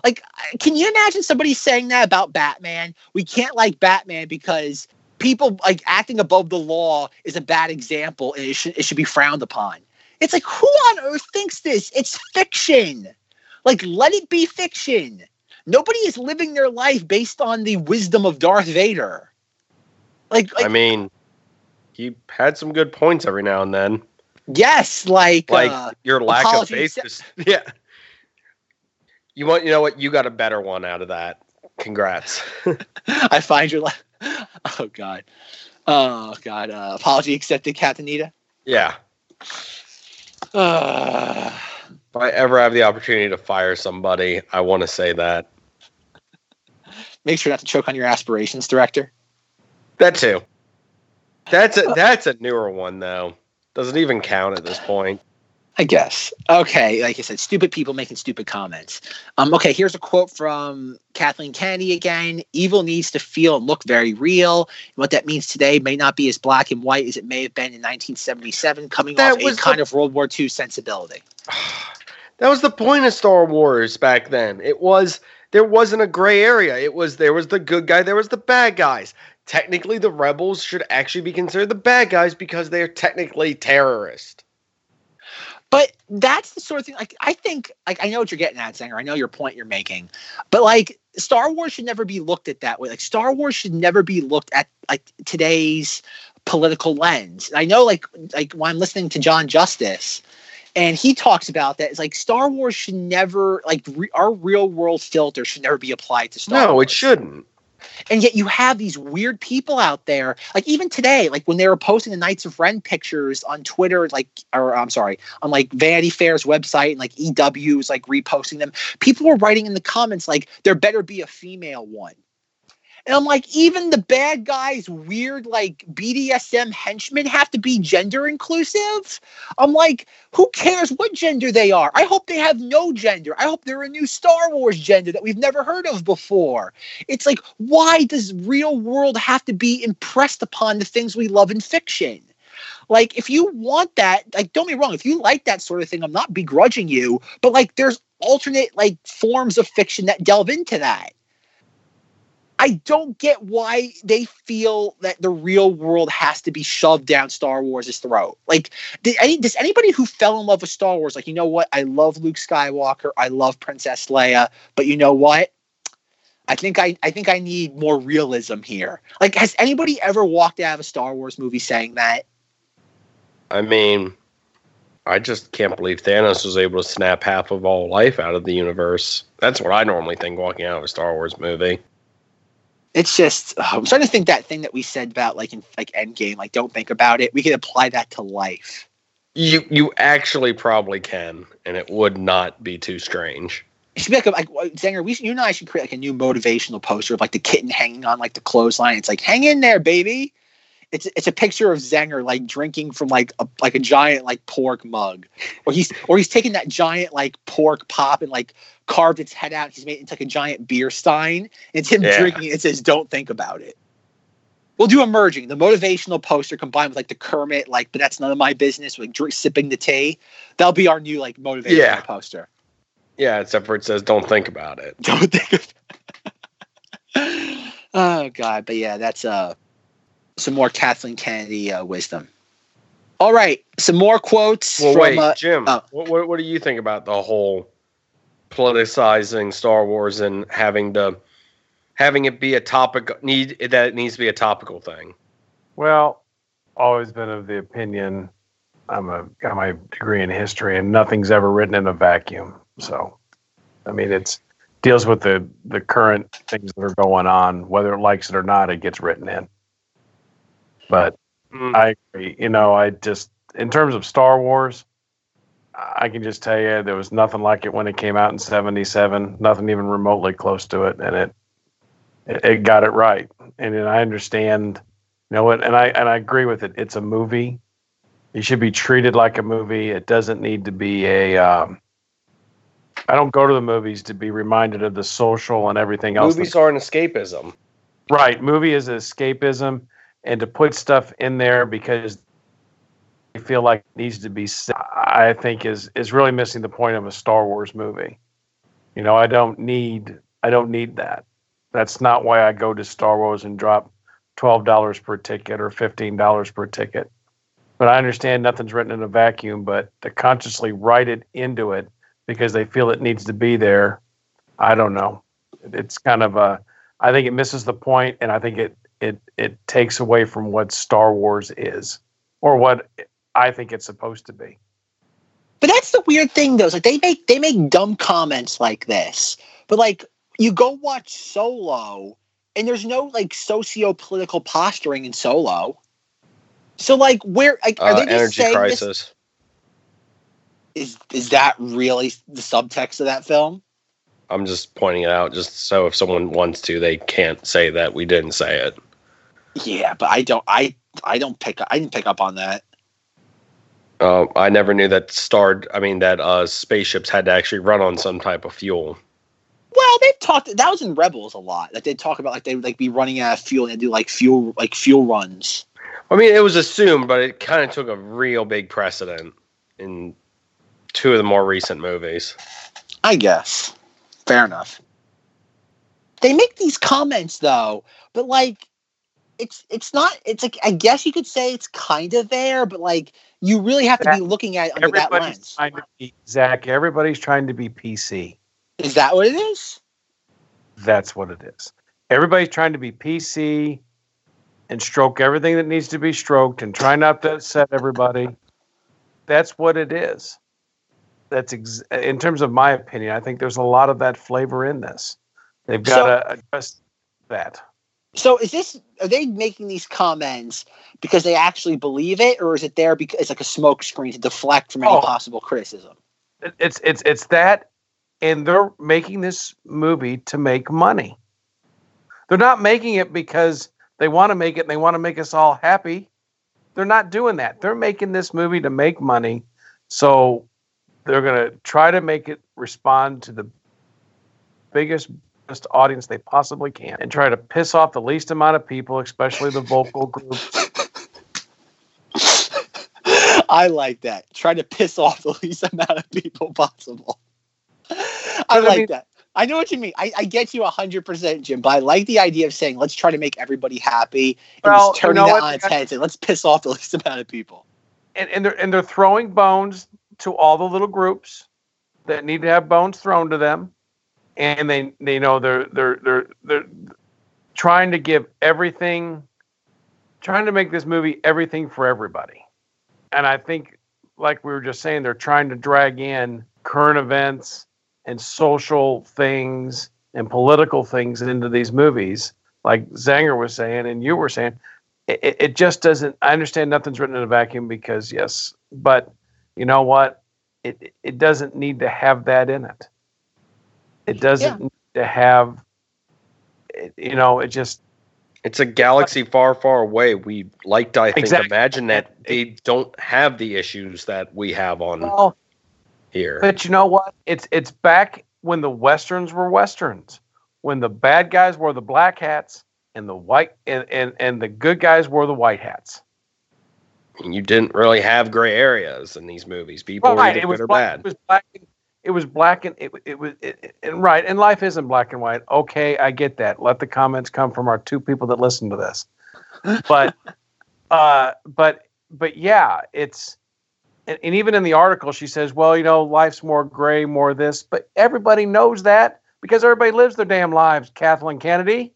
Like, can you imagine somebody saying that about Batman? We can't like Batman because people like acting above the law is a bad example and it should it should be frowned upon. It's like, who on earth thinks this? It's fiction. Like, let it be fiction. Nobody is living their life based on the wisdom of Darth Vader. Like, like I mean, he had some good points every now and then. yes, like, Like uh, your lack of faith. yeah. You want? You know what? You got a better one out of that. Congrats. I find your life. Oh God. Oh God. Uh, apology accepted, Captain Needa. yeah. Uh, If I ever have the opportunity to fire somebody, I want to say that. make sure not to choke on your aspirations, director. That too. That's a that's a newer one though. Doesn't even count at this point. I guess. Okay, like I said, stupid people making stupid comments. Um, okay, here's a quote from Kathleen Kennedy again. Evil needs to feel and look very real. And what that means today may not be as black and white as it may have been in 1977, coming That off a the- kind of World War II sensibility. That was the point of Star Wars back then. It was there wasn't a gray area. It was there was the good guy, there was the bad guys. Technically, the rebels should actually be considered the bad guys because they are technically terrorists. But that's the sort of thing. Like I think, like I know what you're getting at, Zenger. I know your point you're making, but like Star Wars should never be looked at that way. Like Star Wars should never be looked at like today's political lens. And I know, like, like when I'm listening to John Justice, and he talks about that. It's like Star Wars should never like re- our real world filter should never be applied to Star Wars. No, Wars it shouldn't. And yet you have these weird people out there like even today like when they were posting the knights of ren pictures on twitter like or i'm sorry on like vanity fair's website and like ew like reposting them people were writing in the comments like there better be a female one And I'm like, even the bad guys, weird like BDSM henchmen have to be gender inclusive. I'm like, who cares what gender they are? I hope they have no gender. I hope they're a new Star Wars gender that we've never heard of before. It's like, why does real world have to be impressed upon the things we love in fiction? Like, if you want that, like, don't be wrong. If you like that sort of thing, I'm not begrudging you, but like, there's alternate like forms of fiction that delve into that. I don't get why they feel that the real world has to be shoved down Star Wars' throat. Like, any, does anybody who fell in love with Star Wars, like, you know what? I love Luke Skywalker, I love Princess Leia, but you know what? I think I, I think I need more realism here. Like, has anybody ever walked out of a Star Wars movie saying that? I mean, I just can't believe Thanos was able to snap half of all life out of the universe. That's what I normally think walking out of a Star Wars movie. It's just uh, I'm starting to think that thing that we said about like in like Endgame, like don't think about it. We can apply that to life. You you actually probably can, and it would not be too strange. It should be like a, like Zenger. We you and I should create like a new motivational poster of like the kitten hanging on like the clothesline. It's like hang in there, baby. It's it's a picture of Zenger like drinking from like a like a giant like porg mug, or he's or he's taking that giant like porg pop and like carved its head out. He's made it into like a giant beer stein. And it's him Yeah. drinking. it. It says, "Don't think about it." We'll do emerging the motivational poster combined with like the Kermit like, but that's none of my business. Like drink, sipping the tea. That'll be our new like motivational Yeah. poster. Yeah, except for it says don't think about it. Don't think of. oh God, but yeah, that's uh some more Kathleen Kennedy uh, wisdom. All right, some more quotes Well, from. wait, uh, Jim. oh. What, what what do you think about the whole politicizing Star Wars and having to having it be a topic need that it needs to be a topical thing? Well, always been of the opinion. I'm a got my degree in history, and nothing's ever written in a vacuum. So, I mean, it's deals with the the current things that are going on. Whether it likes it or not, it gets written in. But Mm. I agree. You know, I just in terms of Star Wars, I can just tell you there was nothing like it when it came out in '77. Nothing even remotely close to it, and it it, it got it right. And then I understand, you know what, and I and I agree with it. It's a movie. It should be treated like a movie. It doesn't need to be a. Um, I don't go to the movies to be reminded of the social and everything else. Movies are an escapism. Right. Movie is an escapism, and to put stuff in there because they feel like it needs to be, said, I think is is really missing the point of a Star Wars movie. You know, I don't need I don't need that. That's not why I go to Star Wars and drop twelve dollars per ticket or fifteen dollars per ticket. But I understand nothing's written in a vacuum. But to consciously write it into it because they feel it needs to be there, I don't know. It's kind of a I think it misses the point, and I think it it it takes away from what Star Wars is, or what I think it's supposed to be. But that's the weird thing, though. Is like they make they make dumb comments like this, but like you go watch Solo, and there's no like socio political posturing in Solo. So like, where like, are Uh, they just energy saying this? crisis. Is is that really the subtext of that film? I'm just pointing it out, just so if someone wants to, they can't say that we didn't say it. Yeah, but I don't. I I don't pick. I didn't pick up on that. Uh, I never knew that star. I mean, that uh, spaceships had to actually run on some type of fuel. Well, they've talked. That was in Rebels a lot. Like they talk about like they would like be running out of fuel and do like fuel like fuel runs. I mean, it was assumed, but it kind of took a real big precedent in two of the more recent movies. I guess. Fair enough. They make these comments though, but like it's it's not it's like I guess you could say it's kind of there, but like you really have to be looking at it under that lens. trying to be Zach. Everybody's trying to be PC. Is that what it is? That's what it is. Everybody's trying to be PC and stroke everything that needs to be stroked and try not to upset everybody. That's what it is. That's ex- in terms of my opinion. I think there's a lot of that flavor in this. They've got to address that. So is this are they making these comments because they actually believe it, or is it there because it's like a smoke screen to deflect from any Oh. possible criticism? It's it's it's that, and they're making this movie to make money. They're not making it because they want to make it and they want to make us all happy. They're not doing that. They're making this movie to make money. So they're going to try to make it respond to the biggest audience they possibly can and try to piss off the least amount of people, especially the vocal groups. I like that. Try to piss off the least amount of people possible. I like mean- that. I know what you mean. I, I get you 100%, Jim, but I like the idea of saying, let's try to make everybody happy and Well, just you turning know that what? on its head and say, let's piss off the least amount of people. and, and they're and they're throwing bones to all the little groups that need to have bones thrown to them, and they they know they're they're they're they're trying to give everything, trying to make this movie everything for everybody, and I think like we were just saying, they're trying to drag in current events and social things and political things into these movies, like Zenger was saying and you were saying it, it- just doesn't i understand nothing's written in a vacuum because yes but you know what? It it doesn't need to have that in it it doesn't need to have you know it just It's a galaxy far, far away. We like to, I think, Exactly. imagine that they don't have the issues that we have on well here. but you know what it's it's back when the westerns were westerns when the bad guys wore the black hats and the white and and, and the good guys wore the white hats you didn't really have gray areas in these movies. People were Right, either it was good or black, bad. It was black. It was black and it, it was it, it- and right. And life isn't black and white. Okay, I get that. Let the comments come from our two people that listen to this. But, uh, but but yeah, it's and, and even in the article she says, well, you know, life's more gray, more this. But everybody knows that because everybody lives their damn lives. Kathleen Kennedy.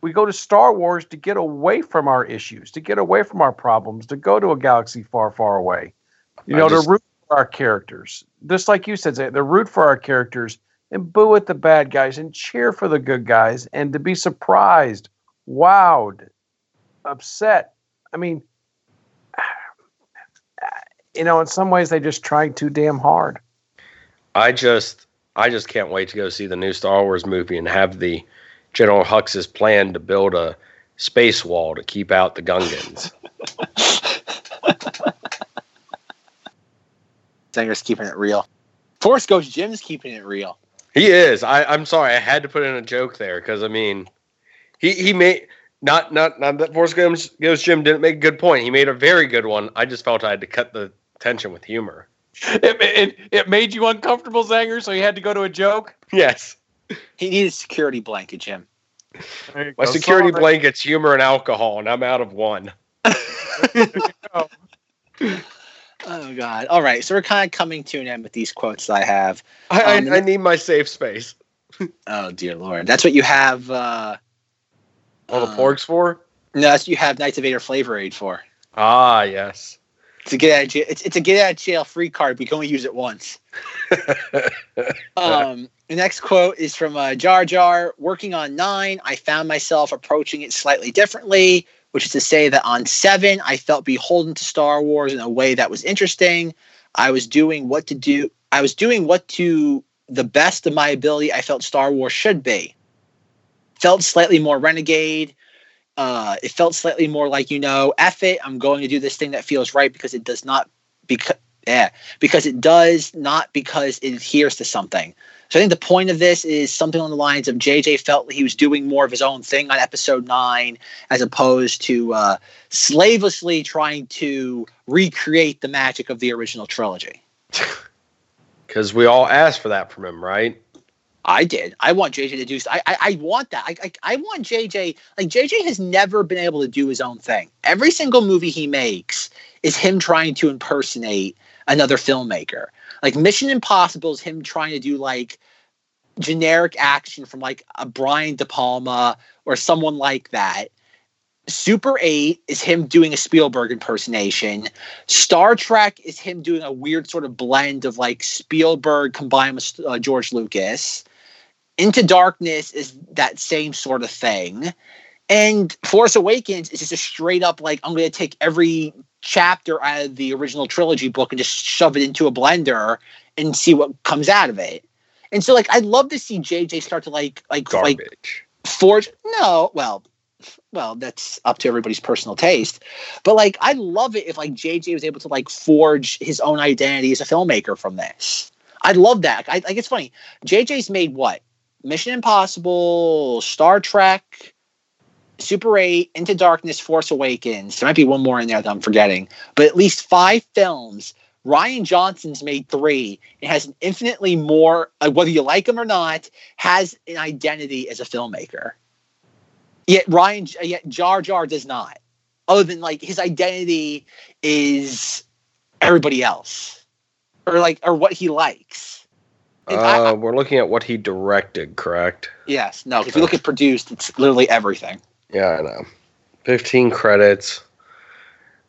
We go to Star Wars to get away from our issues, to get away from our problems, to go to a galaxy far, far away. You know, just- to root for our characters. Just like you said, to root for our characters and boo at the bad guys and cheer for the good guys and to be surprised, wowed, upset. I mean, you know, in some ways they just tried too damn hard. I just, I just can't wait to go see the new Star Wars movie and have the General Hux's plan to build a space wall to keep out the Gungans. Zenger's keeping it real. Force Ghost Jim's keeping it real. He is. I, I'm sorry. I had to put in a joke there because I mean, he he made not not not that Force Ghost Ghost Jim didn't make a good point. He made a very good one. I just felt I had to cut the tension with humor. It, it, it made you uncomfortable, Zenger, so you had to go to a joke. Yes, He needed a security blanket, Jim. My go. security Sorry. blanket's humor and alcohol, and I'm out of one. Oh God! All right, so we're kind of coming to an end with these quotes that I have. I, Um, I, I need my safe space. Oh dear Lord, that's what you have. Uh, All the uh, porgs for? No, that's what you have Knights of Vader Flavor Aid for. Ah, yes. It's a get out of jail. It's, it's a get out of jail free card. but you can only use it once. Um, the next quote is from uh, Jar Jar. Working on nine, I found myself approaching it slightly differently, which is to say that on seven, I felt beholden to Star Wars in a way that was interesting. I was doing what to do. I was doing what to the best of my ability. I felt Star Wars should be. Felt slightly more renegade. Uh, it felt slightly more like you know, F it. I'm going to do this thing that feels right because it does not because yeah because it does not because it adheres to something. So I think the point of this is something on the lines of JJ felt he was doing more of his own thing on episode nine, as opposed to uh, slavishly trying to recreate the magic of the original trilogy. Because we all asked for that from him, right? I did. I want JJ to do. I I, I want that. I, I I want JJ. Like JJ has never been able to do his own thing. Every single movie he makes is him trying to impersonate another filmmaker. Like Mission Impossible is him trying to do like generic action from like a Brian De Palma or someone like that. Super 8 is him doing a Spielberg impersonation. Star Trek is him doing a weird sort of blend of like Spielberg combined with uh, George Lucas. Into Darkness is that same sort of thing. And Force Awakens is just a straight up like I'm going to take every chapter out of the original trilogy book and just shove it into a blender and see what comes out of it. And so like I'd love to see JJ start to like like like forge no well well that's up to everybody's personal taste. But like I'd love it if like jj was able to like forge his own identity as a filmmaker from this. I'd love that. I like it's funny. Jj's made what? Mission impossible star trek super 8 into darkness force awakens there might be one more in there that i'm forgetting but at least five films Rian Johnson's made three It has an infinitely more, uh, whether you like him or not, has an identity as a filmmaker. Yet Rian, yet Jar Jar does not. Other than like his identity is everybody else, or like or what he likes. And I- Uh, I- we're looking at what he directed, correct? yes, no. If you look at produced, it's literally everything. Yeah, I know. 15 credits.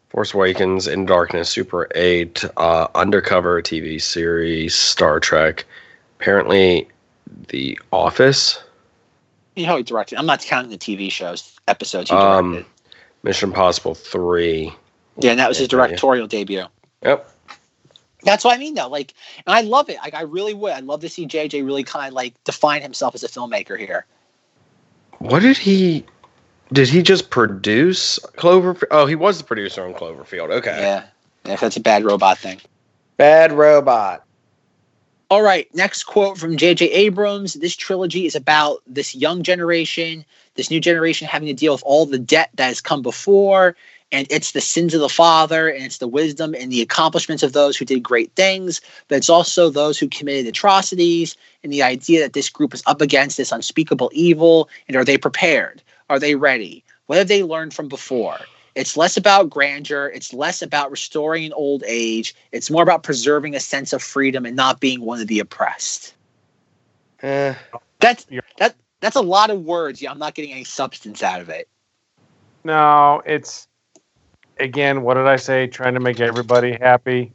Force Awakens, In Darkness, Super 8, uh, Undercover TV series, Star Trek. Apparently, The Office, You know, he directed. I'm not counting the TV shows episodes he Um. Mission Impossible 3. yeah, and that was his yeah. directorial debut. Yep. That's what I mean, though. Like, and I love it. Like, I really would. I'd love to see JJ really kind of like define himself as a filmmaker here. What did he. Did he just produce Cloverfield? Oh, he was the producer on Cloverfield. Okay. Yeah, yeah. If that's a bad robot thing. Bad robot. All right, next quote from J.J. Abrams. This trilogy is about this young generation, this new generation having to deal with all the debt that has come before, and it's the sins of the father, and it's the wisdom and the accomplishments of those who did great things, but it's also those who committed atrocities, and the idea that this group is up against this unspeakable evil, and are they prepared? Are they ready? What have they learned from before? It's less about grandeur. It's less about restoring an old age. It's more about preserving a sense of freedom and not being one of the oppressed. Eh, That's that. That's a lot of words. Yeah, I'm not getting any substance out of it. No, it's again, what did I say? Trying to make everybody happy.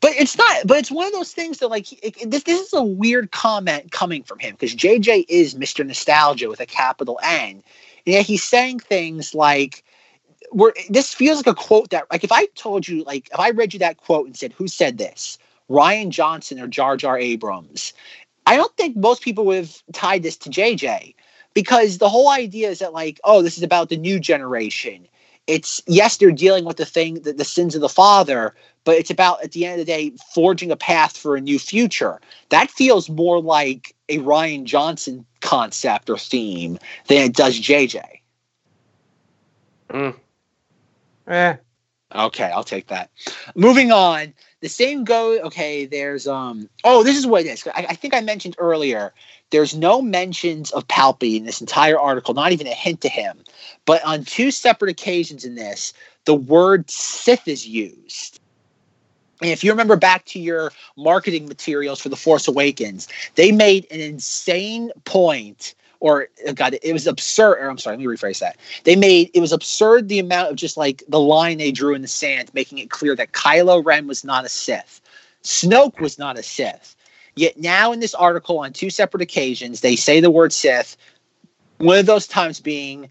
But it's not. But it's one of those things that like it, this. This is a weird comment coming from him because JJ is Mr. Nostalgia with a capital N, and yet he's saying things like. Where this feels like a quote that, like, if I told you, like, if I read you that quote and said, "Who said this?" Rian Johnson or Jar Jar Abrams, I don't think most people would have tied this to JJ because the whole idea is that, like, oh, this is about the new generation. It's yes, they're dealing with the thing, the, the sins of the father, but it's about at the end of the day forging a path for a new future. That feels more like a Rian Johnson concept or theme than it does JJ. mm, Eh, Okay, I'll take that. Moving on. The same go. Okay, there's um. Oh, this is what it is. I, I think I mentioned earlier. There's no mentions of Palpy in this entire article. Not even a hint to him. But on two separate occasions in this, the word Sith is used. And if you remember back to your marketing materials for The Force Awakens, they made an insane point, or uh, God, it was absurd. Or I'm sorry, let me rephrase that. They made it was absurd the amount of just like the line they drew in the sand, making it clear that Kylo Ren was not a Sith, Snoke was not a Sith. Yet now in this article, on two separate occasions, they say the word Sith. One of those times being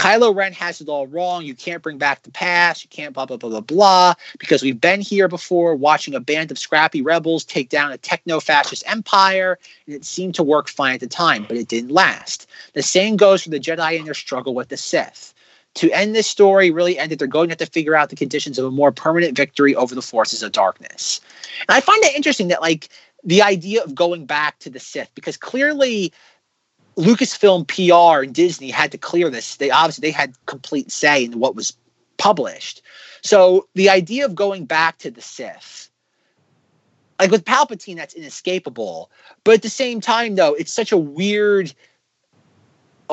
Kylo Ren has it all wrong. You can't bring back the past. You can't blah, blah, blah, blah, blah. Because we've been here before watching a band of scrappy rebels take down a techno fascist empire, and it seemed to work fine at the time, but it didn't last. The same goes for the Jedi and their struggle with the Sith. To end this story, really ended, they're going to have to figure out the conditions of a more permanent victory over the forces of darkness. And I find it interesting that, like, the idea of going back to the Sith, because clearly Lucasfilm PR and Disney had to clear this. They obviously they had complete say in what was published. So the idea of going back to the Sith, like with Palpatine, that's inescapable. But at the same time, though, it's such a weird.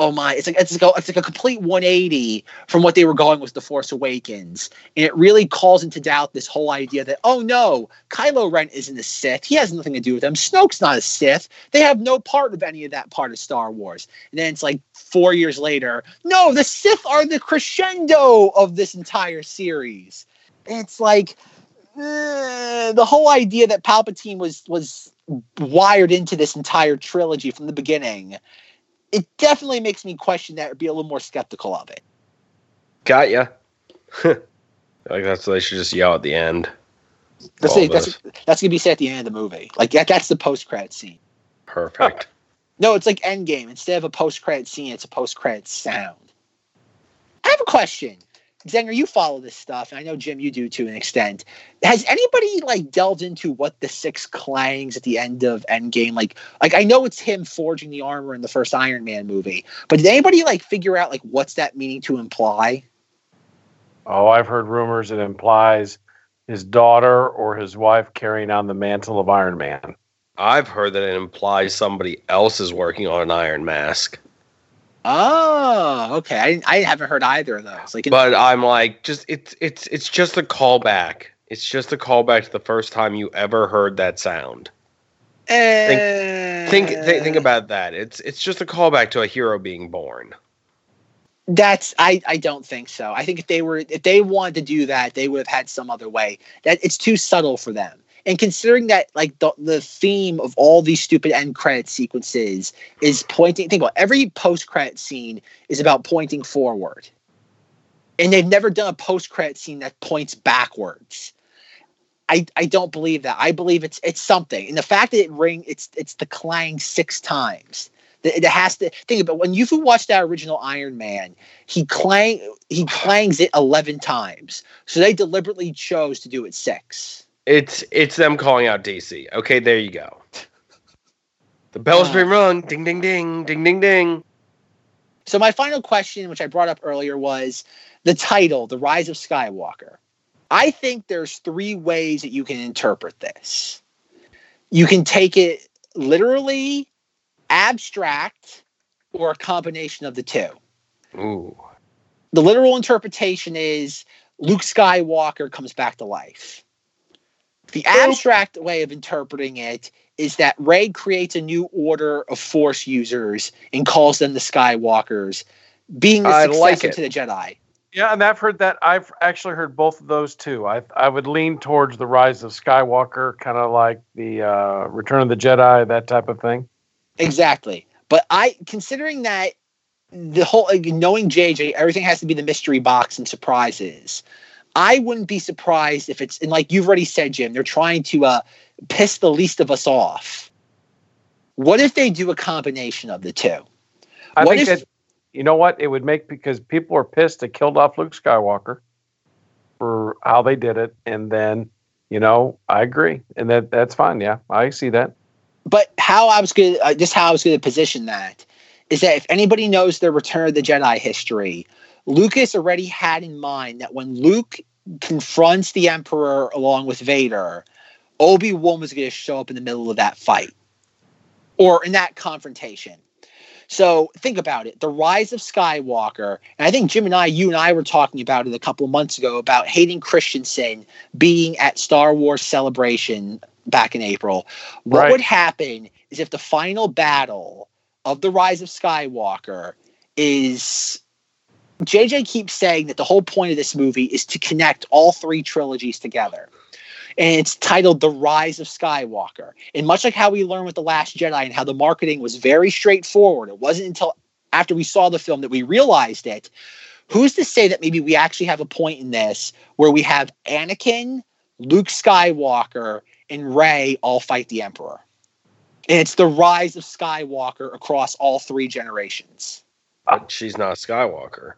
Oh my! It's like it's like a, it's like a complete 180 from what they were going with the Force Awakens, and it really calls into doubt this whole idea that oh no, Kylo Ren isn't a Sith. He has nothing to do with them. Snoke's not a Sith. They have no part of any of that part of Star Wars. And then it's like four years later, no, the Sith are the crescendo of this entire series. It's like eh, the whole idea that Palpatine was was wired into this entire trilogy from the beginning. It definitely makes me question that or be a little more skeptical of it. got ya. like that's they should just yell at the end. That's the, that's that's gonna be said at the end of the movie. Like that, that's the post credit scene. Perfect. No, it's like Endgame. Instead of a post credit scene, it's a post credit sound. I have a question. Zenger, you follow this stuff, and I know Jim, you do to an extent. Has anybody like delved into what the six clangs at the end of Endgame like? Like I know it's him forging the armor in the first Iron Man movie, but did anybody like figure out like what's that meaning to imply? Oh, I've heard rumors it implies his daughter or his wife carrying on the mantle of Iron Man. I've heard that it implies somebody else is working on an Iron Mask, Oh, okay. I, I haven't heard either of those. Like, but I'm like, just it's it's it's just a callback. It's just a callback to the first time you ever heard that sound. Eh, Think th- think about that. It's it's just a callback to a hero being born. That's I I don't think so. I think if they were if they wanted to do that, they would have had some other way. That it's too subtle for them. And considering that like the the theme of all these stupid end credit sequences is pointing think about every post credit scene is about pointing forward. And they've never done a post credit scene that points backwards. I, I don't believe that. I believe it's it's something. And the fact that it ring it's it's the clang six times. It has to think about when you've watched that original Iron Man, he clang he clangs it eleven times. So they deliberately chose to do it six. It's it's them calling out DC. Okay, there you go. The bell's been rung. Ding ding ding ding ding ding. So my final question, which I brought up earlier, was the title, The Rise of Skywalker. I think there's three ways that you can interpret this. You can take it literally, abstract, or a combination of the two. Ooh. the literal interpretation is Luke Skywalker comes back to life. The abstract way of interpreting it is that Rey creates a new order of Force users and calls them the Skywalkers, being the I successor like to the Jedi. Yeah, and I've heard that. I've actually heard both of those too. I I would lean towards the Rise of Skywalker, kind of like the uh, Return of the Jedi, that type of thing. Exactly. But I, considering that the whole, like, knowing JJ, everything has to be the mystery box and surprises. I wouldn't be surprised if it's, and like you've already said, Jim, they're trying to uh, piss the least of us off. What if they do a combination of the two? I What think if- that you know what it would make because people are pissed they killed off Luke Skywalker for how they did it, and then you know I agree, and that that's fine. Yeah, I see that. But how I was going uh, just how I was going to position that is that if anybody knows the Return of the Jedi history, Lucas already had in mind that when Luke confronts the Emperor along with Vader, Obi Wan was going to show up in the middle of that fight or in that confrontation. So think about it the rise of Skywalker. And I think Jim and I, you and I were talking about it a couple of months ago about Hayden Christensen being at Star Wars Celebration back in April. What Right. would happen is if the final battle of the rise of Skywalker is JJ keeps saying that the whole point of this movie is to connect all three trilogies together. And it's titled The Rise of Skywalker. And much like how we learned with The Last Jedi and how the marketing was very straightforward, it wasn't until after we saw the film that we realized it. Who's to say that maybe we actually have a point in this where we have Anakin, Luke Skywalker, and Rey all fight the Emperor? And it's the rise of Skywalker across all three generations. But she's not a Skywalker.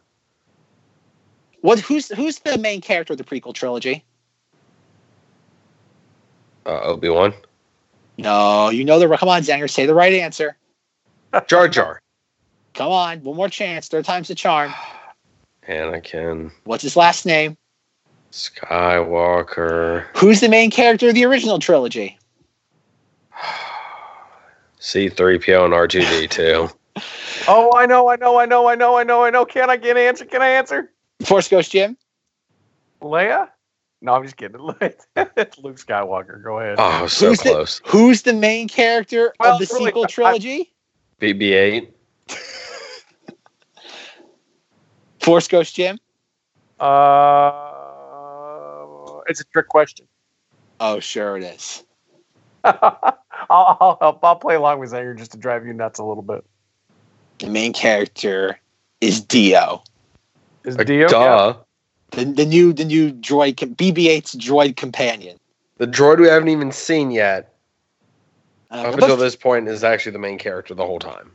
What who's who's the main character of the prequel trilogy? Uh, Obi Wan. No, you know the come on, Zenger, say the right answer. Jar Jar. Come on, one more chance. Third time's the charm. Anakin. What's his last name? Skywalker. Who's the main character of the original trilogy? C3PO and R2D2. Oh, I know, I know, I know, I know, I know, I know. Can I get an answer? Can I answer? Force Ghost Jim. Leia? No, I'm just kidding. it's Luke Skywalker. Go ahead. Oh, so who's close. The, who's the main character Well, of the really, sequel I- trilogy? BB-8. Force Ghost Jim. Uh, it's a trick question. Oh, sure it is. I'll, I'll help. I'll play along with Zenger just to drive you nuts a little bit. The main character is D-O, Is Uh, D-O? Duh. the, the new the new droid BB-8's droid companion. The droid we haven't even seen yet, Uh, up until this point, is actually the main character the whole time.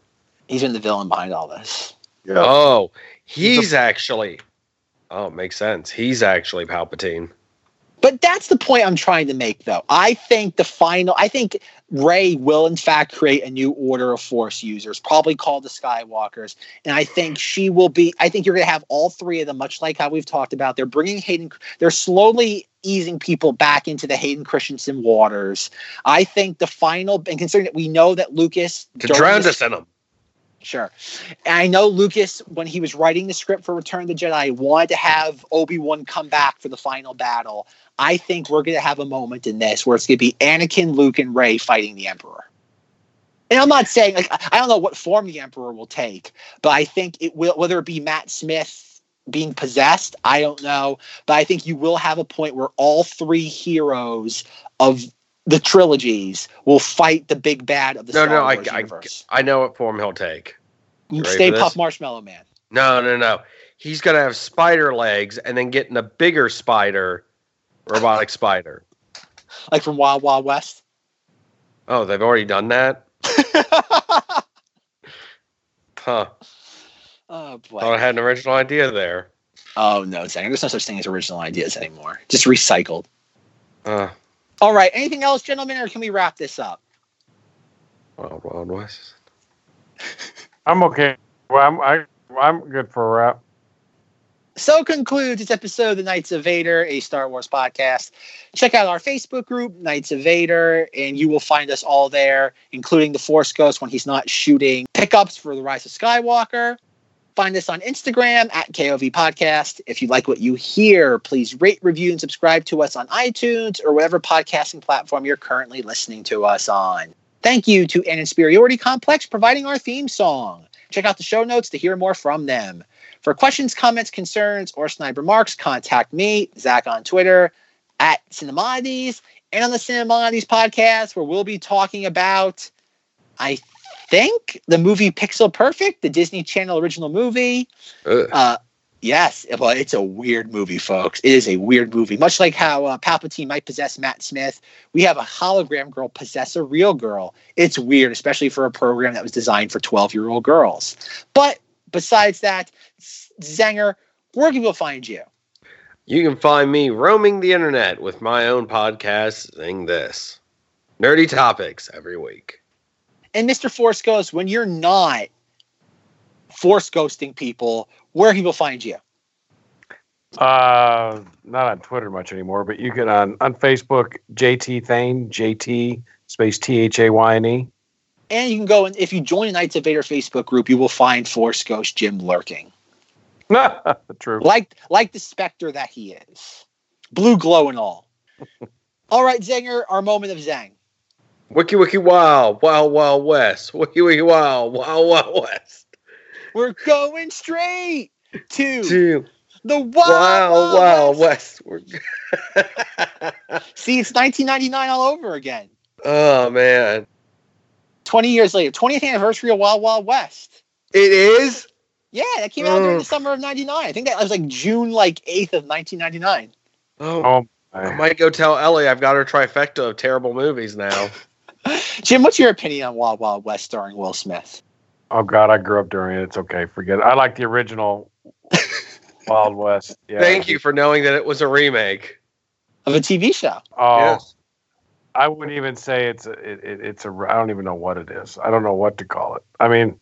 he's been the villain behind all this. Yeah. Oh, he's actually. Oh, it makes sense. He's actually Palpatine. But that's the point I'm trying to make, though. I think the final, I think Rey will, in fact, create a new order of Force users, probably called the Skywalkers. And I think she will be, I think you're going to have all three of them, much like how we've talked about. They're bringing Hayden, they're slowly easing people back into the Hayden Christensen waters. I think the final, and considering that we know that Lucas. To drown us in him. Sure. And I know Lucas, when he was writing the script for Return of the Jedi, wanted to have Obi Wan come back for the final battle. I think we're going to have a moment in this where it's going to be Anakin, Luke, and Rey fighting the Emperor. And I'm not saying, like, I I don't know what form the Emperor will take, but I think it will, whether it be Matt Smith being possessed, I don't know. But I think you will have a point where all three heroes of the trilogies will fight the big bad of the No, Star no, I, Wars I, universe. I know what form he'll take. You Stay Puft? Marshmallow Man. No, no, no. He's gonna have spider legs and then getting a bigger spider, robotic spider. like from Wild Wild West. Oh, they've already done that? Huh. oh boy. Thought I had an original idea there. Oh no, Zang. There's no such thing as original ideas anymore. Just recycled. Uh, All right. Anything else, gentlemen, or can we wrap this up? Wild Wild West. I'm okay. Well, I'm I, I'm good for a wrap. So concludes this episode of the Knights of Vader, a Star Wars podcast. Check out our Facebook group, Knights of Vader, and you will find us all there, including the Force Ghost when he's not shooting pickups for the Rise of Skywalker. Find us on Instagram at KOV Podcast. If you like what you hear, please rate, review, and subscribe to us on iTunes or whatever podcasting platform you're currently listening to us on. Thank you to An Insperiority Complex providing our theme song. Check out the show notes to hear more from them. For questions, comments, concerns, or snide remarks, contact me, Zack, on Twitter at Cinemoddities and on the Cinemoddities podcast, where we'll be talking about, I think, the movie Pixel Perfect, the Disney Channel original movie. Uh, yes, well, it's a weird movie, folks. It is a weird movie. Much like how uh, Palpatine might possess Matt Smith, we have a hologram girl possess a real girl. It's weird, especially for a program that was designed for 12 year old girls. But besides that, Zenger, where can people find you? You can find me roaming the internet with my own podcast, ZengThis. Nerdy topics every week. And Mr. Force Ghost, when you're not force ghosting people, where can people find you? Uh, not on Twitter much anymore, but you can on on Facebook, JT Thayne, JT space T H A Y N E. And you can go and if you join the Knights of Vader Facebook group, you will find Force Ghost Jim lurking. True. like like the specter that he is, blue glow and all. all right, Zenger, our moment of Zang. Wiki Wiki Wow, Wow Wow West. Wiki Wiki Wow, Wow Wow West. We're going straight to Two. the Wild, Wow Wild Wow West. West. We're See, it's 1999 all over again. oh man. 20 years later, 20th anniversary of Wild Wild West. It is? Yeah, that came out during the summer of '99. I think that was like June like 8th of 1999. Oh, Oh, I might go tell Ellie I've got her trifecta of terrible movies now. Jim, what's your opinion on Wild Wild West starring Will Smith? oh God, I grew up during it. It's okay. Forget it. I like the original Wild West. Yeah. Thank you for knowing that it was a remake. Of a TV show. Oh, Yes. I wouldn't even say it's a, it, it, it's a. I don't even know what it is. I don't know what to call it. I mean,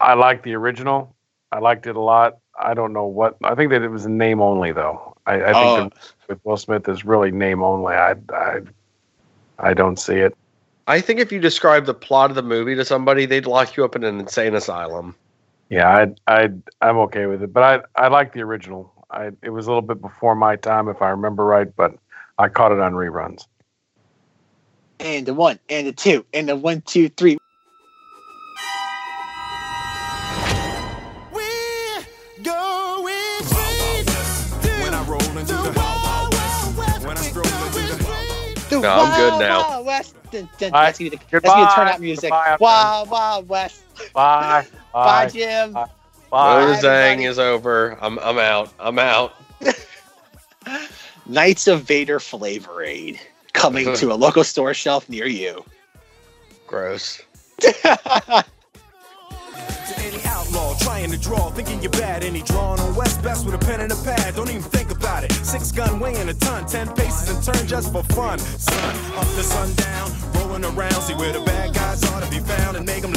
I like the original. I liked it a lot. I don't know what. I think that it was name only though. I, I think Oh. that with Will Smith is really name only. I I I don't see it. I think if you describe the plot of the movie to somebody, they'd lock you up in an insane asylum. Yeah, I I I'm okay with it, but I I like the original. I it was a little bit before my time, if I remember right, but I caught it on reruns. And the one, and the two, and the one, two, three. The No, I'm good now. Wild West. Dun, dun, Bye. That's gonna be the, that's gonna turn Goodbye. out music. Goodbye, I'm Wild Wild West. Bye. Bye, Bye. Jim. Bye. Bye, Zang is over. I'm I'm out. I'm out. Knights of Vader Flavor Aid. coming to a local store shelf near you. Gross. To any outlaw trying to draw, thinking you're bad. Any drawing on West Best with a pen and a pad. Don't even think about it. Six gun weighing a ton, ten paces and turn just for fun. Sun up to sundown, rolling around, see where the bad guys are to be found and make them lay down.